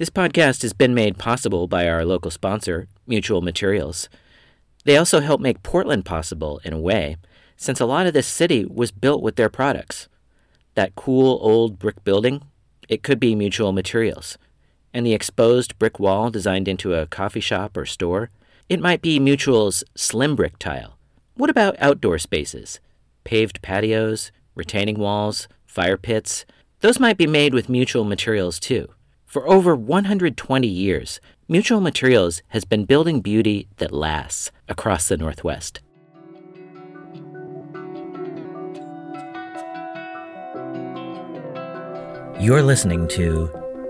This podcast has been made possible by our local sponsor, Mutual Materials. They also help make Portland possible in a way, since a lot of this city was built with their products. That cool old brick building, it could be Mutual Materials. And the exposed brick wall designed into a coffee shop or store, it might be Mutual's slim brick tile. What about outdoor spaces? Paved patios, retaining walls, fire pits? Those might be made with Mutual Materials too. For over 120 years, Mutual Materials has been building beauty that lasts across the Northwest. You're listening to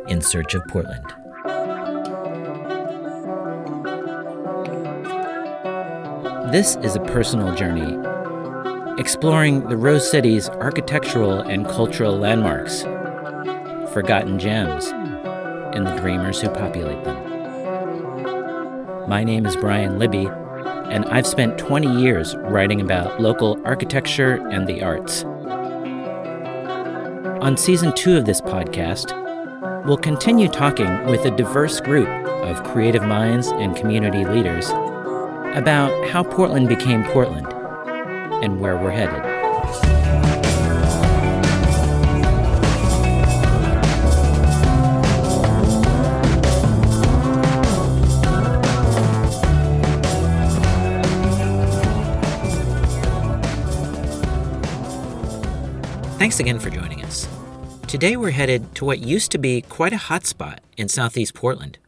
In Search of Portland. This is a personal journey exploring the Rose City's architectural and cultural landmarks, forgotten gems, and the dreamers who populate them. My name is Brian Libby, and I've spent 20 years writing about local architecture and the arts. On season two of this podcast, we'll continue talking with a diverse group of creative minds and community leaders about how Portland became Portland and where we're headed. Thanks again for joining us. Today we're headed to what used to be quite a hot spot in southeast Portland.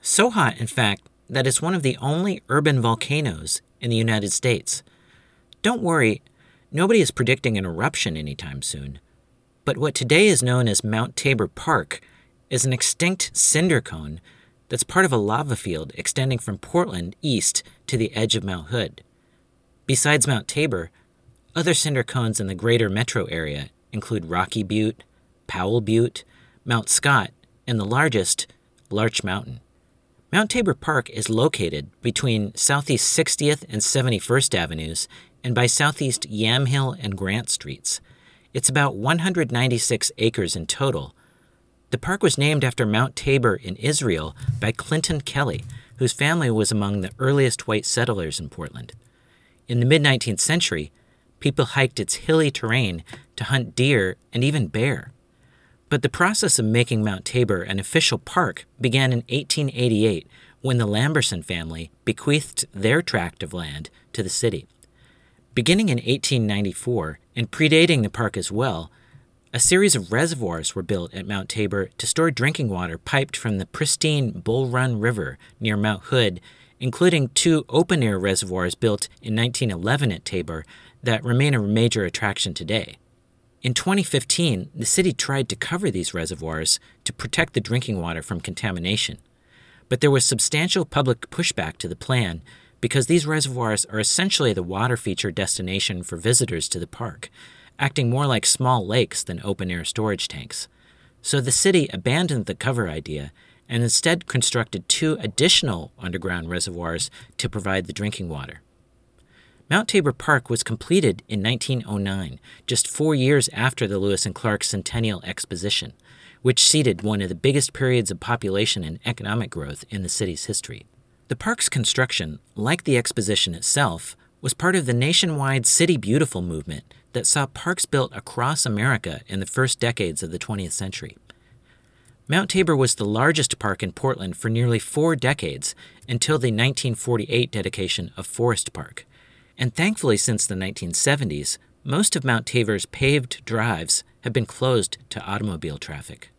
So hot, in fact, that it's one of the only urban volcanoes in the United States. Don't worry, nobody is predicting an eruption anytime soon. But what today is known as Mount Tabor Park is an extinct cinder cone that's part of a lava field extending from Portland east to the edge of Mount Hood. Besides Mount Tabor, other cinder cones in the greater metro area include Rocky Butte, Powell Butte, Mount Scott, and the largest, Larch Mountain. Mount Tabor Park is located between Southeast 60th and 71st Avenues and by Southeast Yamhill and Grant Streets. It's about 196 acres in total. The park was named after Mount Tabor in Israel by Clinton Kelly, whose family was among the earliest white settlers in Portland. In the mid 19th century, people hiked its hilly terrain to hunt deer and even bear. But the process of making Mount Tabor an official park began in 1888 when the Lamberson family bequeathed their tract of land to the city. Beginning in 1894 and predating the park as well, a series of reservoirs were built at Mount Tabor to store drinking water piped from the pristine Bull Run River near Mount Hood, including two open air reservoirs built in 1911 at Tabor that remain a major attraction today. In 2015, the city tried to cover these reservoirs to protect the drinking water from contamination. But there was substantial public pushback to the plan because these reservoirs are essentially the water feature destination for visitors to the park, acting more like small lakes than open air storage tanks. So the city abandoned the cover idea and instead constructed two additional underground reservoirs to provide the drinking water. Mount Tabor Park was completed in 1909, just four years after the Lewis and Clark Centennial Exposition, which seeded one of the biggest periods of population and economic growth in the city's history. The park's construction, like the exposition itself, was part of the nationwide City Beautiful movement that saw parks built across America in the first decades of the 20th century. Mount Tabor was the largest park in Portland for nearly four decades until the 1948 dedication of Forest Park and thankfully, since the 1970s, most of Mount Tabor's paved drives have been closed to automobile traffic.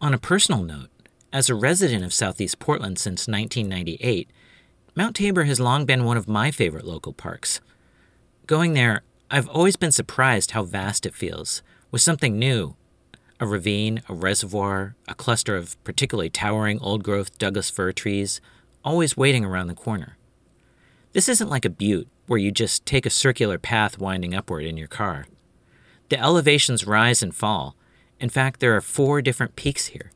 On a personal note, as a resident of Southeast Portland since 1998, Mount Tabor has long been one of my favorite local parks. Going there, I've always been surprised how vast it feels, with something new a ravine, a reservoir, a cluster of particularly towering old growth Douglas fir trees, always waiting around the corner. This isn't like a butte where you just take a circular path winding upward in your car. The elevations rise and fall. In fact, there are four different peaks here.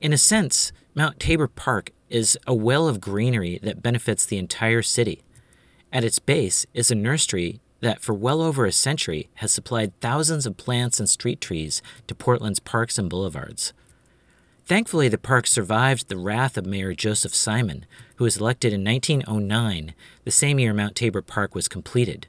In a sense, Mount Tabor Park is a well of greenery that benefits the entire city. At its base is a nursery that, for well over a century, has supplied thousands of plants and street trees to Portland's parks and boulevards. Thankfully, the park survived the wrath of Mayor Joseph Simon, who was elected in 1909, the same year Mount Tabor Park was completed.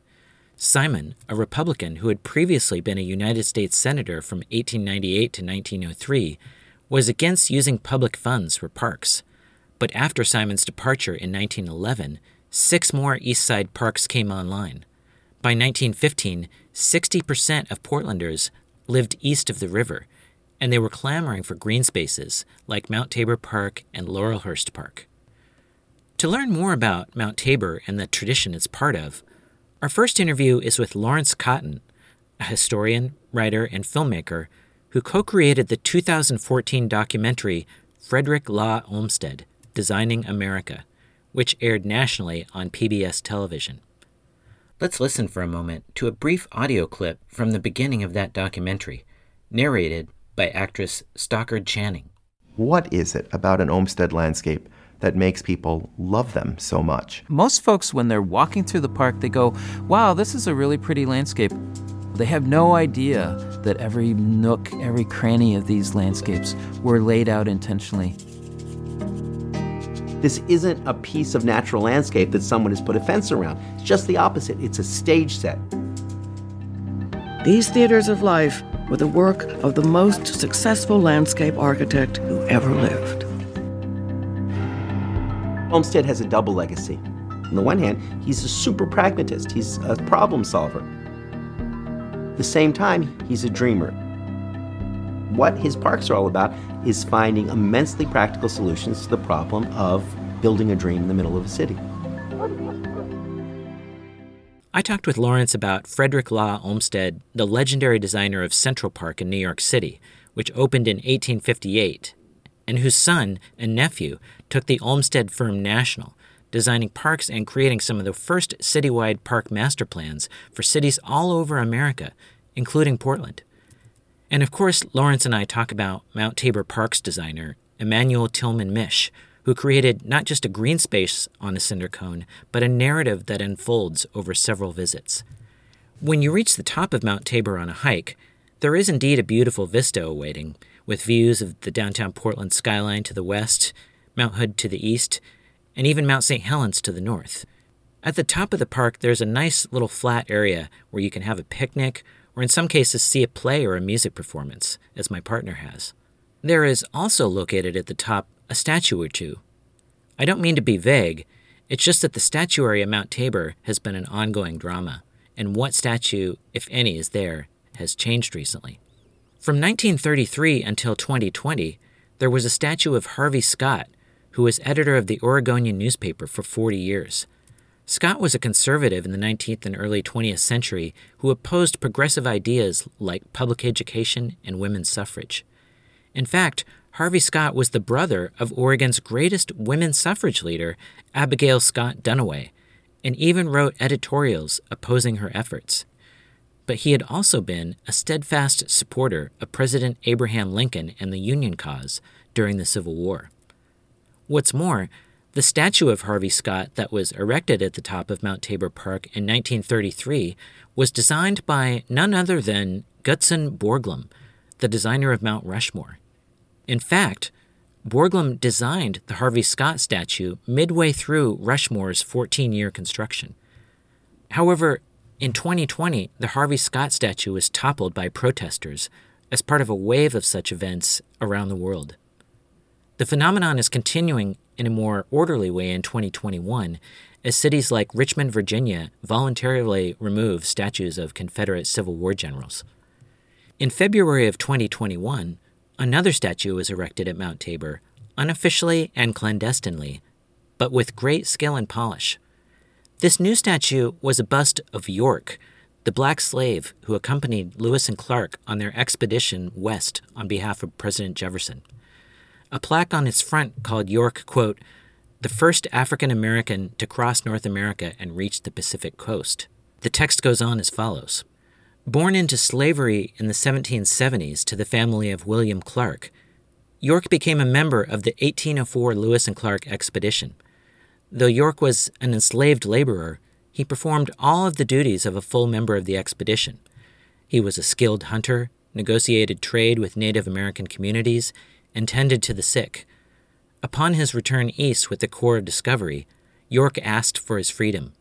Simon, a Republican who had previously been a United States Senator from 1898 to 1903, was against using public funds for parks. But after Simon's departure in 1911, six more East Side parks came online. By 1915, 60% of Portlanders lived east of the river, and they were clamoring for green spaces like Mount Tabor Park and Laurelhurst Park. To learn more about Mount Tabor and the tradition it's part of, our first interview is with Lawrence Cotton, a historian, writer, and filmmaker who co created the 2014 documentary Frederick Law Olmsted Designing America, which aired nationally on PBS television. Let's listen for a moment to a brief audio clip from the beginning of that documentary, narrated by actress Stockard Channing. What is it about an Olmsted landscape that makes people love them so much? Most folks, when they're walking through the park, they go, Wow, this is a really pretty landscape. They have no idea that every nook, every cranny of these landscapes were laid out intentionally. This isn't a piece of natural landscape that someone has put a fence around. It's just the opposite. It's a stage set. These theaters of life were the work of the most successful landscape architect who ever lived. Olmsted has a double legacy. On the one hand, he's a super pragmatist, he's a problem solver. At the same time, he's a dreamer. What his parks are all about is finding immensely practical solutions to the problem of building a dream in the middle of a city. I talked with Lawrence about Frederick Law Olmsted, the legendary designer of Central Park in New York City, which opened in 1858, and whose son and nephew took the Olmsted firm national, designing parks and creating some of the first citywide park master plans for cities all over America, including Portland. And of course, Lawrence and I talk about Mount Tabor Parks designer Emanuel Tillman Mische, who created not just a green space on a cinder cone, but a narrative that unfolds over several visits. When you reach the top of Mount Tabor on a hike, there is indeed a beautiful vista awaiting, with views of the downtown Portland skyline to the west, Mount Hood to the east, and even Mount St. Helens to the north. At the top of the park, there's a nice little flat area where you can have a picnic, or in some cases, see a play or a music performance, as my partner has. There is also located at the top a statue or two. I don't mean to be vague, it's just that the statuary at Mount Tabor has been an ongoing drama, and what statue, if any, is there has changed recently. From 1933 until 2020, there was a statue of Harvey Scott, who was editor of the Oregonian newspaper for 40 years. Scott was a conservative in the 19th and early 20th century who opposed progressive ideas like public education and women's suffrage. In fact, Harvey Scott was the brother of Oregon's greatest women's suffrage leader, Abigail Scott Duniway, and even wrote editorials opposing her efforts. But he had also been a steadfast supporter of President Abraham Lincoln and the Union cause during the Civil War. What's more, the statue of Harvey Scott that was erected at the top of Mount Tabor Park in 1933 was designed by none other than Gutzon Borglum, the designer of Mount Rushmore. In fact, Borglum designed the Harvey Scott statue midway through Rushmore's 14 year construction. However, in 2020, the Harvey Scott statue was toppled by protesters as part of a wave of such events around the world. The phenomenon is continuing in a more orderly way in 2021 as cities like Richmond, Virginia voluntarily remove statues of Confederate Civil War generals. In February of 2021, Another statue was erected at Mount Tabor, unofficially and clandestinely, but with great skill and polish. This new statue was a bust of York, the black slave who accompanied Lewis and Clark on their expedition west on behalf of President Jefferson. A plaque on its front called York, quote, the first African American to cross North America and reach the Pacific coast. The text goes on as follows Born into slavery in the 1770s to the family of William Clark, York became a member of the 1804 Lewis and Clark expedition. Though York was an enslaved laborer, he performed all of the duties of a full member of the expedition. He was a skilled hunter, negotiated trade with Native American communities, and tended to the sick. Upon his return east with the Corps of Discovery, York asked for his freedom.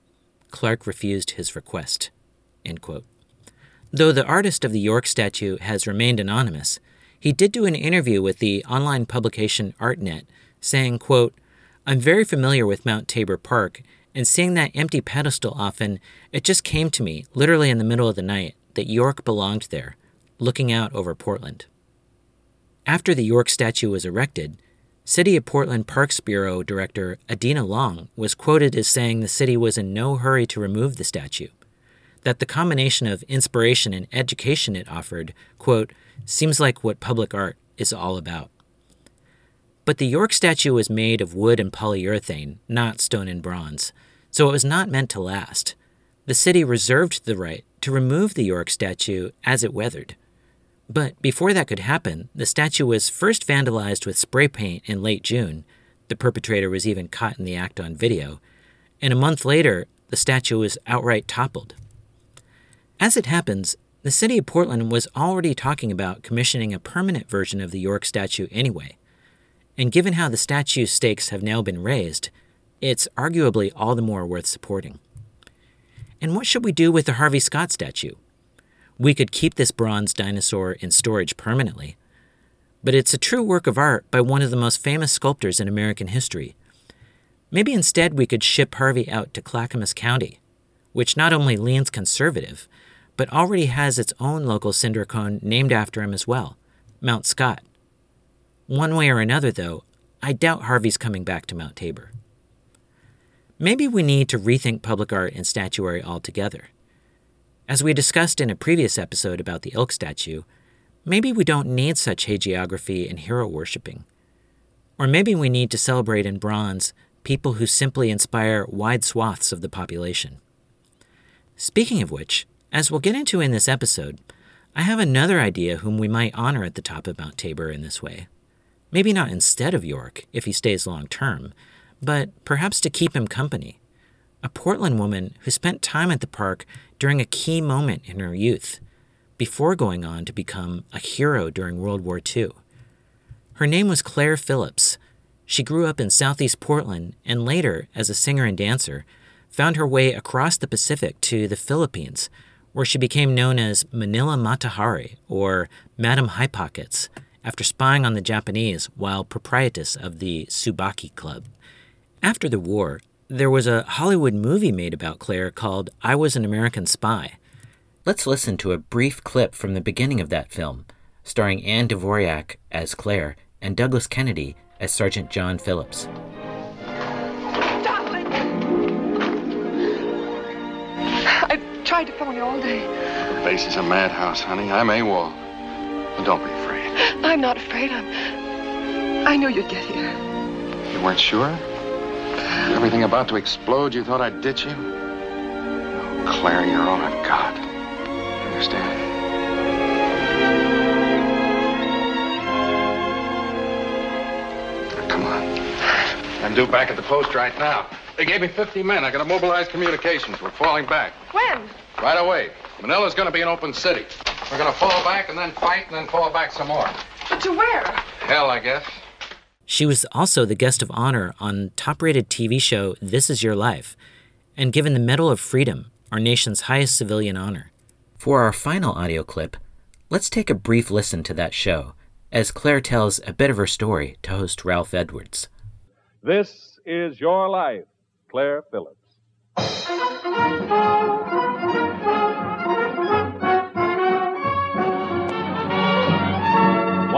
Clark refused his request. Though the artist of the York statue has remained anonymous, he did do an interview with the online publication ArtNet, saying, quote, I'm very familiar with Mount Tabor Park, and seeing that empty pedestal often, it just came to me, literally in the middle of the night, that York belonged there, looking out over Portland. After the York statue was erected, City of Portland Parks Bureau Director Adena Long was quoted as saying the city was in no hurry to remove the statue, that the combination of inspiration and education it offered, quote, seems like what public art is all about. But the York statue was made of wood and polyurethane, not stone and bronze, so it was not meant to last. The city reserved the right to remove the York statue as it weathered. But before that could happen, the statue was first vandalized with spray paint in late June. The perpetrator was even caught in the act on video. And a month later, the statue was outright toppled. As it happens, the city of Portland was already talking about commissioning a permanent version of the York statue anyway. And given how the statue's stakes have now been raised, it's arguably all the more worth supporting. And what should we do with the Harvey Scott statue? We could keep this bronze dinosaur in storage permanently, but it's a true work of art by one of the most famous sculptors in American history. Maybe instead we could ship Harvey out to Clackamas County, which not only leans conservative, but already has its own local cinder cone named after him as well, Mount Scott. One way or another, though, I doubt Harvey's coming back to Mount Tabor. Maybe we need to rethink public art and statuary altogether. As we discussed in a previous episode about the Elk statue, maybe we don't need such hagiography and hero worshipping. Or maybe we need to celebrate in bronze people who simply inspire wide swaths of the population. Speaking of which, as we'll get into in this episode, I have another idea whom we might honor at the top of Mount Tabor in this way. Maybe not instead of York, if he stays long term, but perhaps to keep him company. A Portland woman who spent time at the park during a key moment in her youth, before going on to become a hero during World War II. Her name was Claire Phillips. She grew up in southeast Portland and later, as a singer and dancer, found her way across the Pacific to the Philippines, where she became known as Manila Mata Hari or Madam High Pockets after spying on the Japanese while proprietress of the Tsubaki Club. After the war, there was a Hollywood movie made about Claire called I Was an American Spy. Let's listen to a brief clip from the beginning of that film, starring Ann Dvorak as Claire and Douglas Kennedy as Sergeant John Phillips. Tried to phone you all day. The base is a madhouse, honey. I'm AWOL. But don't be afraid. I'm not afraid. I'm. I knew you'd get here. You weren't sure? Everything about to explode, you thought I'd ditch you? Oh, Claire, you're all I've got. Understand? Come on. I'm due back at the post right now. They gave me 50 men. I gotta mobilize communications. We're falling back. When? Right away. Manila's gonna be an open city. We're gonna fall back and then fight and then fall back some more. But to where? Hell, I guess. She was also the guest of honor on top rated TV show This Is Your Life and given the Medal of Freedom, our nation's highest civilian honor. For our final audio clip, let's take a brief listen to that show as Claire tells a bit of her story to host Ralph Edwards. This is Your Life, Claire Phillips.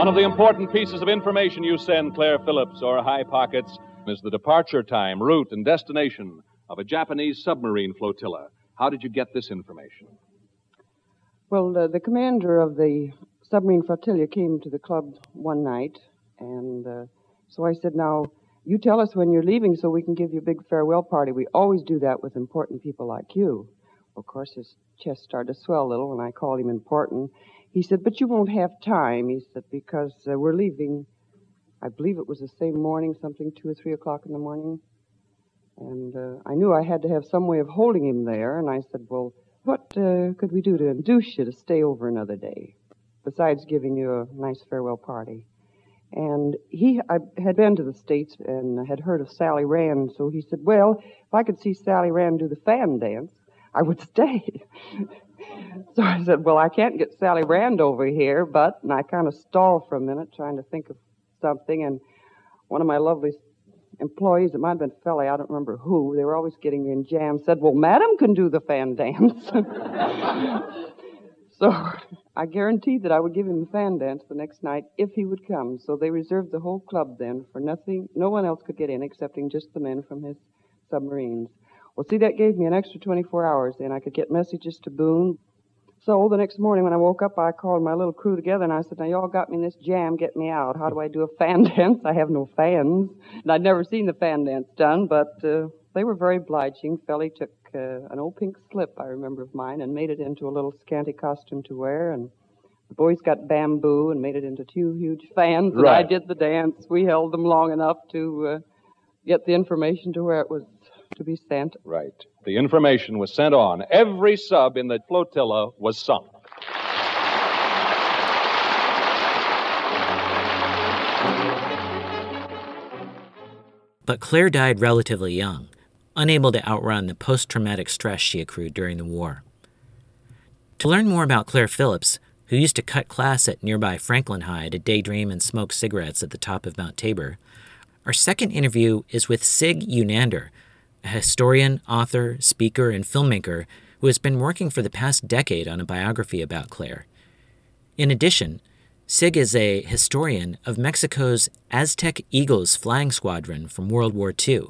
One of the important pieces of information you send Claire Phillips or High Pockets is the departure time, route, and destination of a Japanese submarine flotilla. How did you get this information? Well, uh, the commander of the submarine flotilla came to the club one night, and uh, so I said, Now, you tell us when you're leaving so we can give you a big farewell party. We always do that with important people like you. Of course, his chest started to swell a little when I called him important. He said, But you won't have time, he said, because uh, we're leaving. I believe it was the same morning, something two or three o'clock in the morning. And uh, I knew I had to have some way of holding him there, and I said, Well, what uh, could we do to induce you to stay over another day, besides giving you a nice farewell party? And he, I had been to the States and had heard of Sally Rand, so he said, Well, if I could see Sally Rand do the fan dance, I would stay. so I said, Well, I can't get Sally Rand over here, but, and I kind of stalled for a minute trying to think of something, and one of my lovely employees, it might have been Felly, I don't remember who, they were always getting me in jam, said, Well, Madam can do the fan dance. so I guaranteed that I would give him the fan dance the next night if he would come. So they reserved the whole club then for nothing. No one else could get in excepting just the men from his submarines. Well, see, that gave me an extra 24 hours then. I could get messages to Boone. So the next morning when I woke up, I called my little crew together and I said, Now, y'all got me in this jam, get me out. How do I do a fan dance? I have no fans. And I'd never seen the fan dance done, but uh, they were very obliging. Felly took uh, an old pink slip, I remember, of mine and made it into a little scanty costume to wear. And the boys got bamboo and made it into two huge fans. And I did the dance. We held them long enough to uh, get the information to where it was to be sent. Right. The information was sent on. Every sub in the flotilla was sunk. But Claire died relatively young, unable to outrun the post traumatic stress she accrued during the war. To learn more about Claire Phillips, who used to cut class at nearby Franklin High to daydream and smoke cigarettes at the top of Mount Tabor, our second interview is with Sig Unander, a historian, author, speaker, and filmmaker who has been working for the past decade on a biography about Claire. In addition, Sig is a historian of Mexico's Aztec Eagles flying squadron from World War II,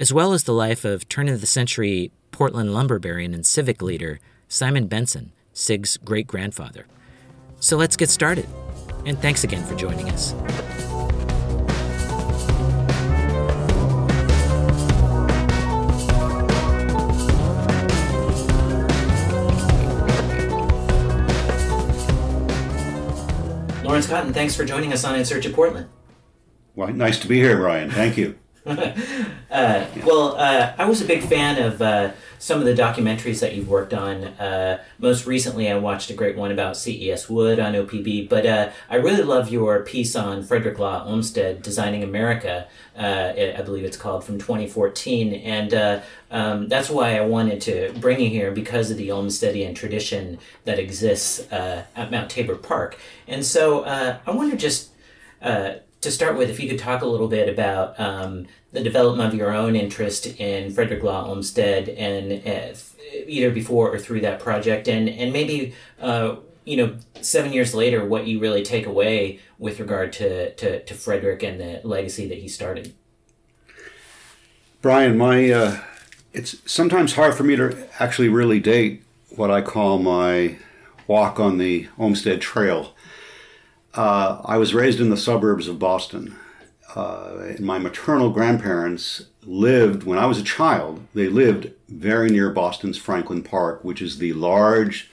as well as the life of turn of the century Portland lumber baron and civic leader Simon Benson, Sig's great grandfather. So let's get started. And thanks again for joining us. Lawrence Cotton, thanks for joining us on In Search of Portland. Well, nice to be here, Brian. Thank you. Uh, well, uh, I was a big fan of uh, some of the documentaries that you've worked on. Uh, most recently, I watched a great one about CES Wood on OPB, but uh, I really love your piece on Frederick Law Olmsted, Designing America, uh, I believe it's called, from 2014. And um, that's why I wanted to bring you here because of the Olmstedian tradition that exists at Mount Tabor Park. And so I want to just to start with, if you could talk a little bit about um, the development of your own interest in Frederick Law Olmsted, and uh, either before or through that project, and and maybe uh, you know seven years later, what you really take away with regard to, to, to Frederick and the legacy that he started. Brian, my uh, it's sometimes hard for me to actually really date what I call my walk on the Olmsted Trail. Uh, I was raised in the suburbs of Boston. Uh, my maternal grandparents lived, when I was a child, they lived very near Boston's Franklin Park, which is the large,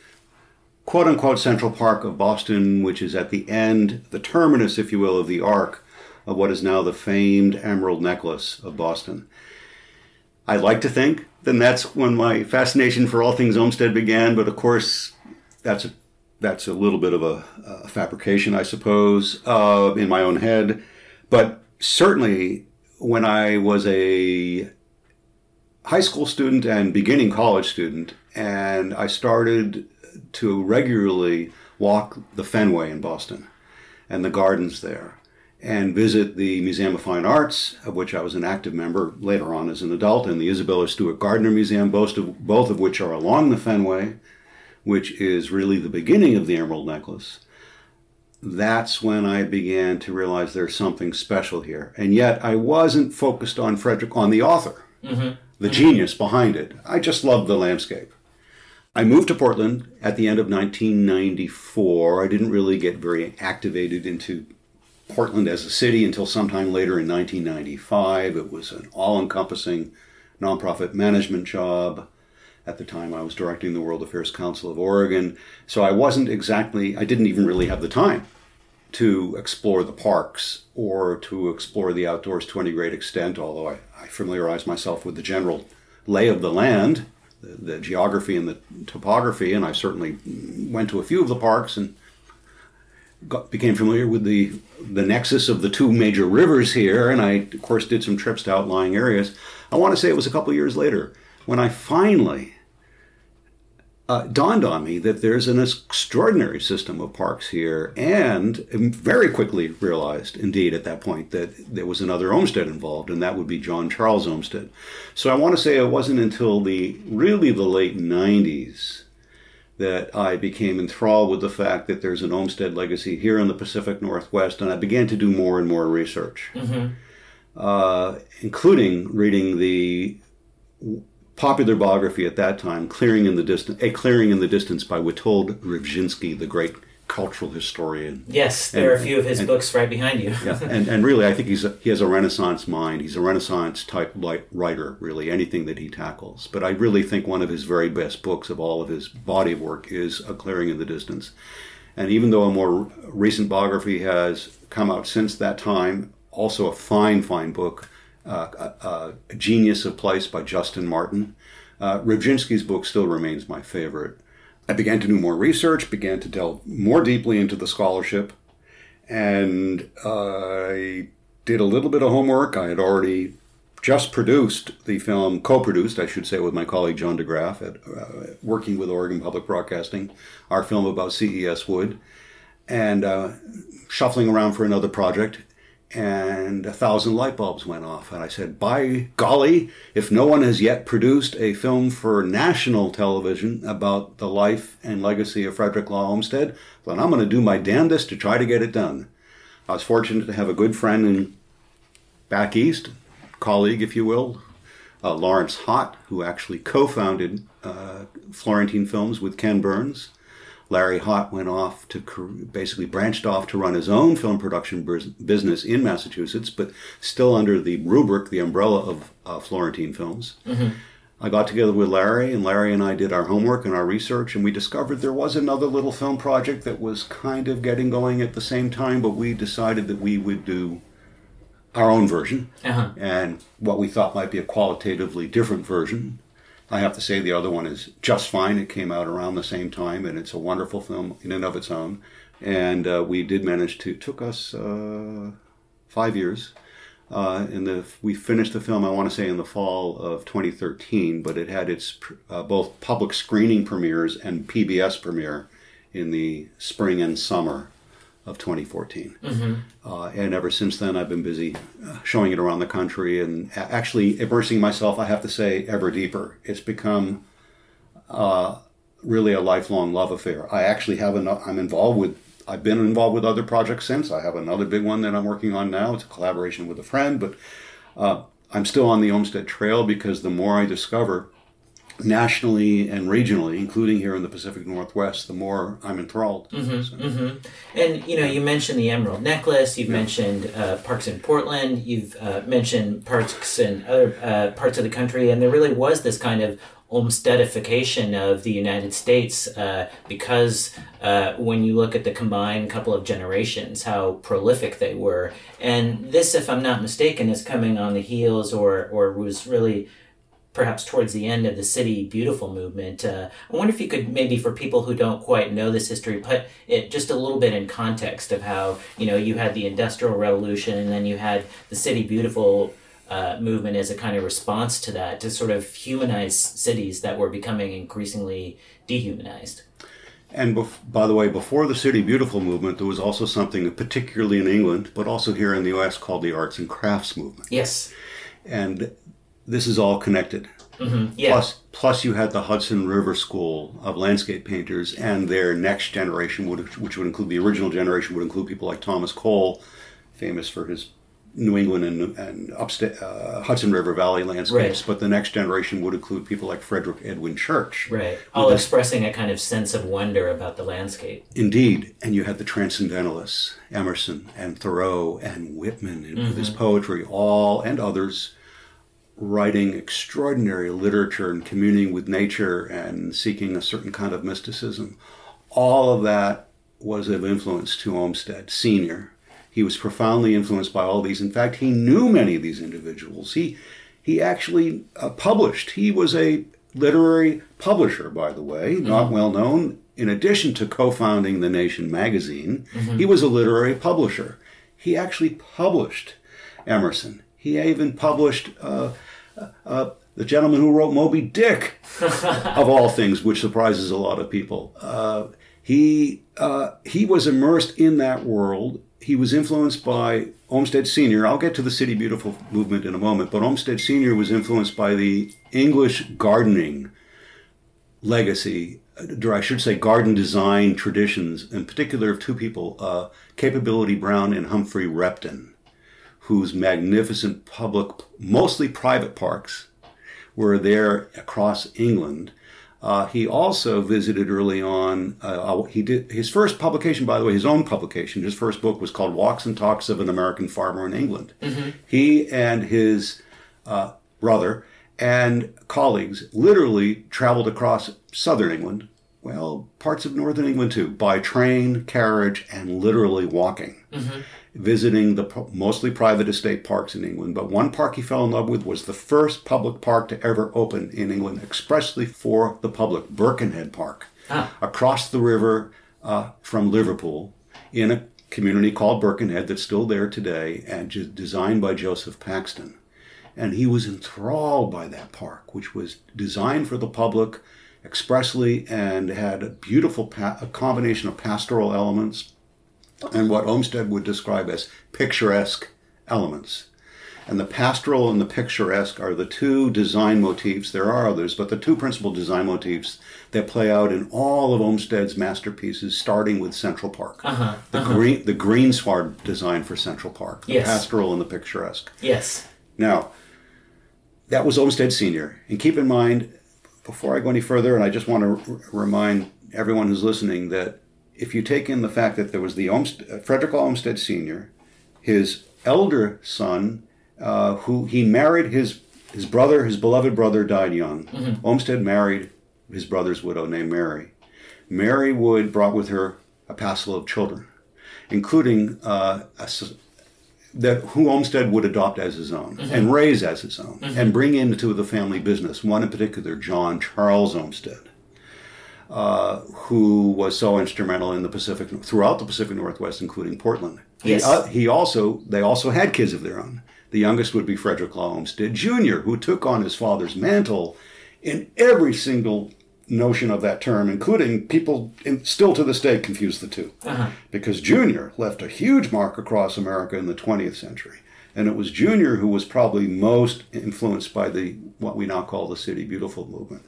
quote unquote, central park of Boston, which is at the end, the terminus, if you will, of the arc of what is now the famed Emerald Necklace of Boston. I like to think then that's when my fascination for all things Olmsted began, but of course, that's a that's a little bit of a, a fabrication, I suppose, uh, in my own head. But certainly, when I was a high school student and beginning college student, and I started to regularly walk the Fenway in Boston and the gardens there, and visit the Museum of Fine Arts, of which I was an active member later on as an adult, and the Isabella Stewart Gardner Museum, both of, both of which are along the Fenway which is really the beginning of the Emerald Necklace, that's when I began to realize there's something special here. And yet I wasn't focused on Frederick, on the author, mm-hmm. the genius behind it. I just loved the landscape. I moved to Portland at the end of 1994. I didn't really get very activated into Portland as a city until sometime later in 1995. It was an all encompassing nonprofit management job. At the time, I was directing the World Affairs Council of Oregon. So I wasn't exactly, I didn't even really have the time to explore the parks or to explore the outdoors to any great extent, although I, I familiarized myself with the general lay of the land, the, the geography and the topography, and I certainly went to a few of the parks and got, became familiar with the the nexus of the two major rivers here, and I of course did some trips to outlying areas. I want to say it was a couple years later when I finally uh, dawned on me that there's an extraordinary system of parks here, and very quickly realized, indeed, at that point, that there was another Olmsted involved, and that would be John Charles Olmsted. So I want to say it wasn't until the really the late 90s that I became enthralled with the fact that there's an Olmsted legacy here in the Pacific Northwest, and I began to do more and more research, Mm-hmm. uh, including reading the popular biography at that time, "Clearing in the Distance," "A Clearing in the Distance" by Witold Rybczynski, the great cultural historian. Yes, there are a few of his and- books right behind you. yeah, and, and really, I think he's a, he has a Renaissance mind. He's a Renaissance type writer, really, anything that he tackles. But I really think one of his very best books of all of his body of work is A Clearing in the Distance. And even though a more recent biography has come out since that time, also a fine, fine book, uh, uh, Genius of Place by Justin Martin, uh, book still remains my favorite. I began to do more research, began to delve more deeply into the scholarship, and I did a little bit of homework. I had already just produced the film, co-produced, I should say, with my colleague John de Graaf, at, uh, working with Oregon Public Broadcasting, our film about C.E.S. Wood, and uh, shuffling around for another project. And a thousand light bulbs went off, and I said, "By golly, if no one has yet produced a film for national television about the life and legacy of Frederick Law Olmsted, then I'm going to do my damnedest to try to get it done." I was fortunate to have a good friend in back east, colleague, if you will, uh, Lawrence Hott, who actually co-founded uh, Florentine Films with Ken Burns. Larry Hott went off to basically branched off to run his own film production business in Massachusetts, but still under the rubric, the umbrella of uh, Florentine Films. I got together with Larry, and Larry and I did our homework and our research, and we discovered there was another little film project that was kind of getting going at the same time, but we decided that we would do our own version Uh-huh. and what we thought might be a qualitatively different version. I have to say the other one is just fine. It came out around the same time, and it's a wonderful film in and of its own. And uh, we did manage to. Took us uh, five years. Uh, in the we finished the film, I want to say in the fall of 2013, but it had its uh, both public screening premieres and PBS premiere in the spring and summer of 2014. Mhm. Uh, and ever since then, I've been busy uh, showing it around the country and a- actually immersing myself, I have to say, ever deeper. It's become uh, really a lifelong love affair. I actually have an, I'm involved with, I've been involved with other projects since. I have another big one that I'm working on now. It's a collaboration with a friend, but uh, I'm still on the Olmsted Trail because the more I discover nationally and regionally, including here in the Pacific Northwest, the more I'm enthralled. hmm So- hmm And you know, you mentioned the Emerald Necklace. You've mentioned uh, parks in Portland. You've uh, mentioned parks in other uh, parts of the country, and there really was this kind of Olmstedification of the United States uh, because uh, when you look at the combined couple of generations, how prolific they were. And this, if I'm not mistaken, is coming on the heels or or was really perhaps towards the end of the city beautiful movement uh, i wonder if you could maybe for people who don't quite know this history put it just a little bit in context of how you know you had the industrial revolution and then you had the city beautiful uh, movement as a kind of response to that to sort of humanize cities that were becoming increasingly dehumanized And bef- by the way, before the City Beautiful movement, there was also something, particularly in England, but also here in the US, called the Arts and Crafts movement. yes And this is all connected. hmm yeah Plus, plus you had the Hudson River School of landscape painters, and their next generation, would, which would include the original generation, would include people like Thomas Cole, famous for his New England and, and upstate uh, Hudson River Valley landscapes. Right. But the next generation would include people like Frederick Edwin Church. right all expressing a kind of sense of wonder about the landscape Indeed, and you had the Transcendentalists, Emerson and Thoreau and Whitman, and with his poetry, all and others writing extraordinary literature and communing with nature and seeking a certain kind of mysticism. All of that was of influence to Olmsted Senior. He was profoundly influenced by all these. In fact, he knew many of these individuals. He he actually uh, published. He was a literary publisher, by the way, not well known in addition to co-founding the Nation magazine, he was a literary publisher. He actually published Emerson. He even published uh, uh, the gentleman who wrote Moby Dick, of all things, which surprises a lot of people. Uh, he uh, he was immersed in that world. He was influenced by Olmsted Senior. I'll get to the City Beautiful movement in a moment, but Olmsted Senior was influenced by the English gardening legacy, or I should say, garden design traditions, in particular of two people, uh, Capability Brown and Humphrey Repton, whose magnificent public, mostly private parks, were there across England. Uh, he also visited early on. Uh, he did his first publication, by the way, his own publication. His first book was called "Walks and Talks of an American Farmer in England." He and his uh, brother and colleagues literally traveled across southern England, well, parts of northern England too, by train, carriage, and literally walking, visiting the mostly private estate parks in England. But one park he fell in love with was the first public park to ever open in England expressly for the public, Birkenhead Park, across the river uh, from Liverpool in a community called Birkenhead that's still there today and designed by Joseph Paxton and he was enthralled by that park, which was designed for the public expressly and had a beautiful pa- a combination of pastoral elements and what Olmsted would describe as picturesque elements. And the pastoral and the picturesque are the two design motifs. There are others, but the two principal design motifs that play out in all of Olmsted's masterpieces, starting with Central Park. Uh-huh, The uh-huh. green, the greensward design for Central Park, the Yes. pastoral and the picturesque. Yes. Now, that was Olmsted Senior. And keep in mind, before I go any further, and I just want to r- remind everyone who's listening that if you take in the fact that there was the Olmsted, Frederick Olmsted Senior, his elder son, uh, who he married his his brother, his beloved brother, died young. Mhm. Olmsted married his brother's widow named Mary. Mary Wood brought with her a passel of children, including uh, a that who Olmsted would adopt as his own Mhm. and raise as his own Mhm. and bring into the family business. One in particular, John Charles Olmsted, uh, who was so instrumental in the Pacific throughout the Pacific Northwest, including Portland. He- Yes. uh, he also they also had kids of their own. The youngest would be Frederick Law Olmsted Jr., who took on his father's mantle in every single notion of that term, including people in, still to this day confuse the two Uh-huh. because Junior left a huge mark across America in the 20th century. And it was Junior who was probably most influenced by the what we now call the City Beautiful movement.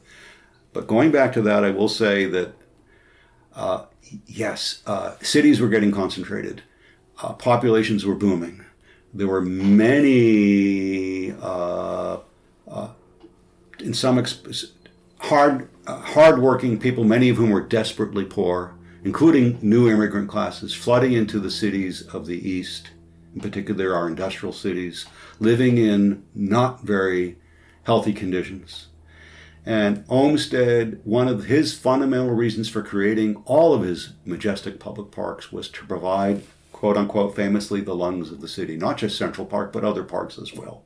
But going back to that, I will say that uh, yes, uh, cities were getting concentrated, uh, populations were booming. There were many, uh, uh, in some ex- hard, uh, hardworking people, many of whom were desperately poor, including new immigrant classes, flooding into the cities of the East, in particular our industrial cities, living in not very healthy conditions. And Olmsted, one of his fundamental reasons for creating all of his majestic public parks was to provide, quote unquote, famously the lungs of the city, not just Central Park, but other parks as well.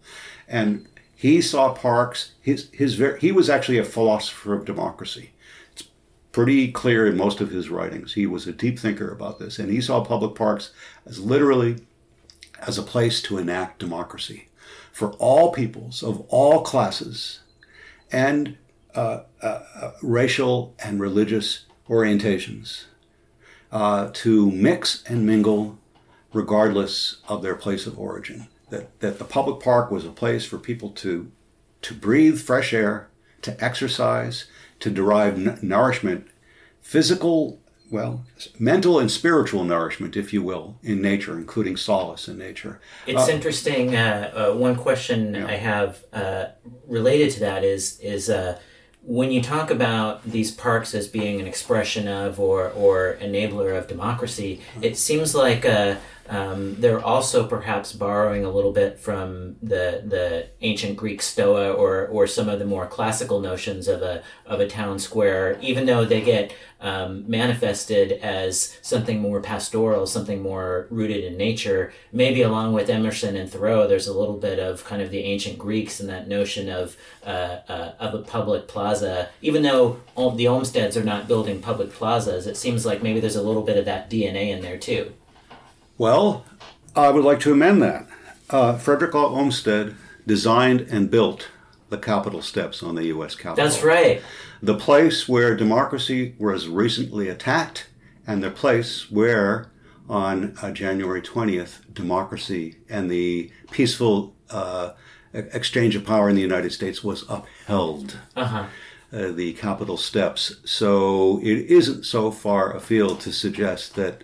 And he saw parks, his, his, ver- he was actually a philosopher of democracy. It's pretty clear in most of his writings. He was a deep thinker about this, and he saw public parks as literally as a place to enact democracy for all peoples of all classes and uh, uh, racial and religious orientations uh, to mix and mingle regardless of their place of origin. That, that the public park was a place for people to, to breathe fresh air, to exercise, to derive n- nourishment, physical, well, mental and spiritual nourishment, if you will, in nature, including solace in nature. It's Uh, interesting. Uh, uh, one question I have uh, related to that is is uh, when you talk about these parks as being an expression of or or enabler of democracy, it seems like uh, Um, they're also perhaps borrowing a little bit from the the ancient Greek stoa or or some of the more classical notions of a of a town square, even though they get um, manifested as something more pastoral, something more rooted in nature. Maybe along with Emerson and Thoreau, there's a little bit of kind of the ancient Greeks and that notion of uh, uh, of a public plaza. Even though the Olmsteds are not building public plazas, it seems like maybe there's a little bit of that DNA in there too. Well, I would like to amend that. Uh, Frederick Law Olmsted designed and built the Capitol steps on the U.S. Capitol. That's right. The place where democracy was recently attacked, and the place where, on uh, January 20th, democracy and the peaceful uh, exchange of power in the United States was upheld. Uh-huh. Uh, the Capitol steps. So it isn't so far afield to suggest that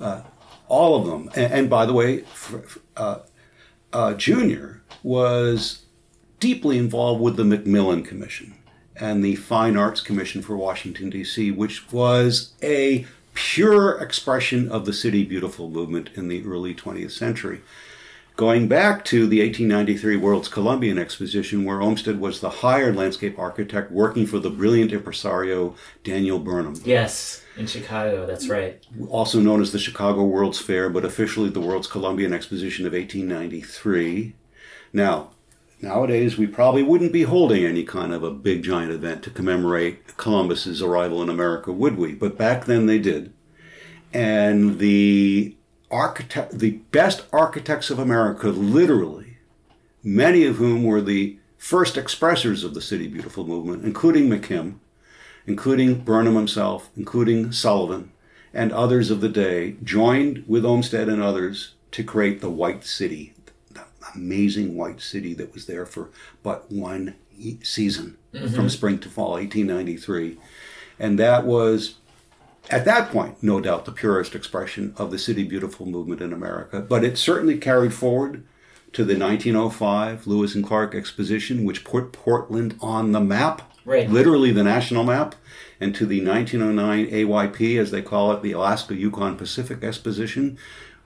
uh, all of them, and, and by the way, uh, uh, Junior was deeply involved with the McMillan Commission and the Fine Arts Commission for Washington, D.C., which was a pure expression of the City Beautiful movement in the early 20th century going back to the 1893 World's Columbian Exposition, where Olmsted was the hired landscape architect working for the brilliant impresario Daniel Burnham. Yes, in Chicago, that's right. Also known as the Chicago World's Fair, but officially the World's Columbian Exposition of 1893. Now, nowadays we probably wouldn't be holding any kind of a big giant event to commemorate Columbus's arrival in America, would we? But back then they did. And the architect, the best architects of America, literally, many of whom were the first expressors of the City Beautiful movement, including McKim, including Burnham himself, including Sullivan, and others of the day, joined with Olmsted and others to create the White City, the amazing White City that was there for but one season, mm-hmm. from spring to fall, 1893. And that was at that point, no doubt, the purest expression of the City Beautiful movement in America. But it certainly carried forward to the 1905 Lewis and Clark Exposition, which put Portland on the map, right. literally the national map, and to the 1909 AYP, as they call it, the Alaska Yukon Pacific Exposition.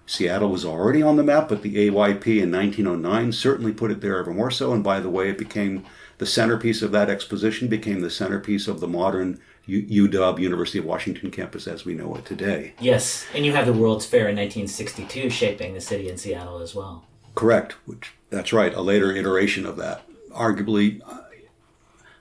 Seattle was already on the map, but the AYP in 1909 certainly put it there ever more so. And by the way, it became the centerpiece of that exposition, became the centerpiece of the modern UW, University of Washington campus as we know it today. Yes, and you have the World's Fair in 1962 shaping the city in Seattle as well. Correct, which that's right, a later iteration of that. Arguably,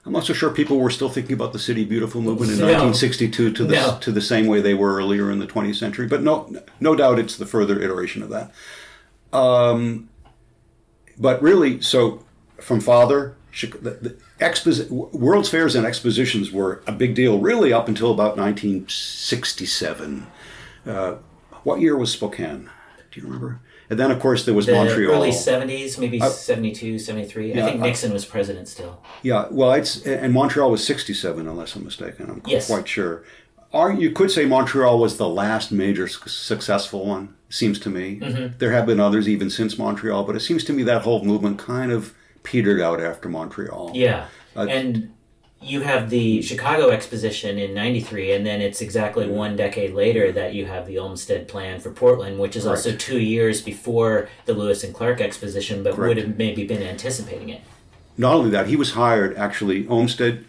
I'm not so sure people were still thinking about the City Beautiful movement in no. 1962 to the no. to the same way they were earlier in the 20th century, but no no doubt it's the further iteration of that. Um, but really, so from father the, the World's Fairs and expositions were a big deal, really, up until about 1967. Uh, what year was Spokane? Do you remember? And then, of course, there was the Montreal. Early 70s, maybe uh, 72, 73. Yeah, I think Nixon uh, was president still. Yeah, well, it's and Montreal was 67, unless I'm mistaken. I'm yes. quite sure. Or you could say Montreal was the last major successful one, seems to me. Mm-hmm. There have been others even since Montreal, but it seems to me that whole movement kind of petered out after Montreal. Yeah. Uh, and you have the Chicago Exposition in 93, and then it's exactly one decade later that you have the Olmsted Plan for Portland, which is correct. also two years before the Lewis and Clark Exposition, but correct. would have maybe been anticipating it. Not only that, he was hired, actually, Olmsted,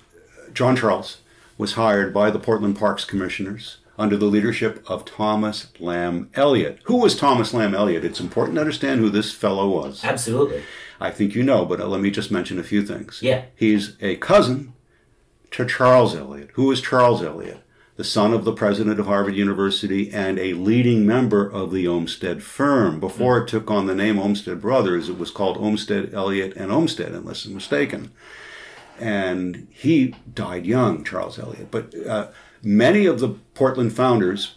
John Charles, was hired by the Portland Parks Commissioners under the leadership of Thomas Lamb Eliot. Who was Thomas Lamb Eliot? It's important to understand who this fellow was. Absolutely. I think you know, but uh, let me just mention a few things. Yeah. He's a cousin to Charles Eliot. Who is Charles Eliot? The son of the president of Harvard University and a leading member of the Olmsted firm. Before it took on the name Olmsted Brothers, it was called Olmsted, Eliot, and Olmsted, unless I'm mistaken. And he died young, Charles Eliot. But uh, many of the Portland founders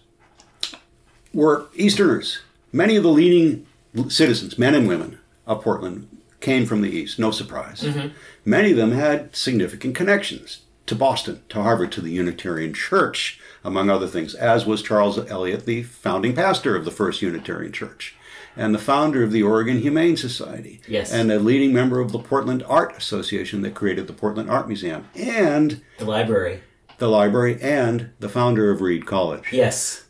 were Easterners. Many of the leading citizens, men and women of Portland, came from the East, no surprise. Mm-hmm. Many of them had significant connections to Boston, to Harvard, to the Unitarian Church, among other things, as was Charles Eliot, the founding pastor of the First Unitarian Church and the founder of the Oregon Humane Society. Yes. And a leading member of the Portland Art Association that created the Portland Art Museum. And the library. The library and the founder of Reed College. Yes.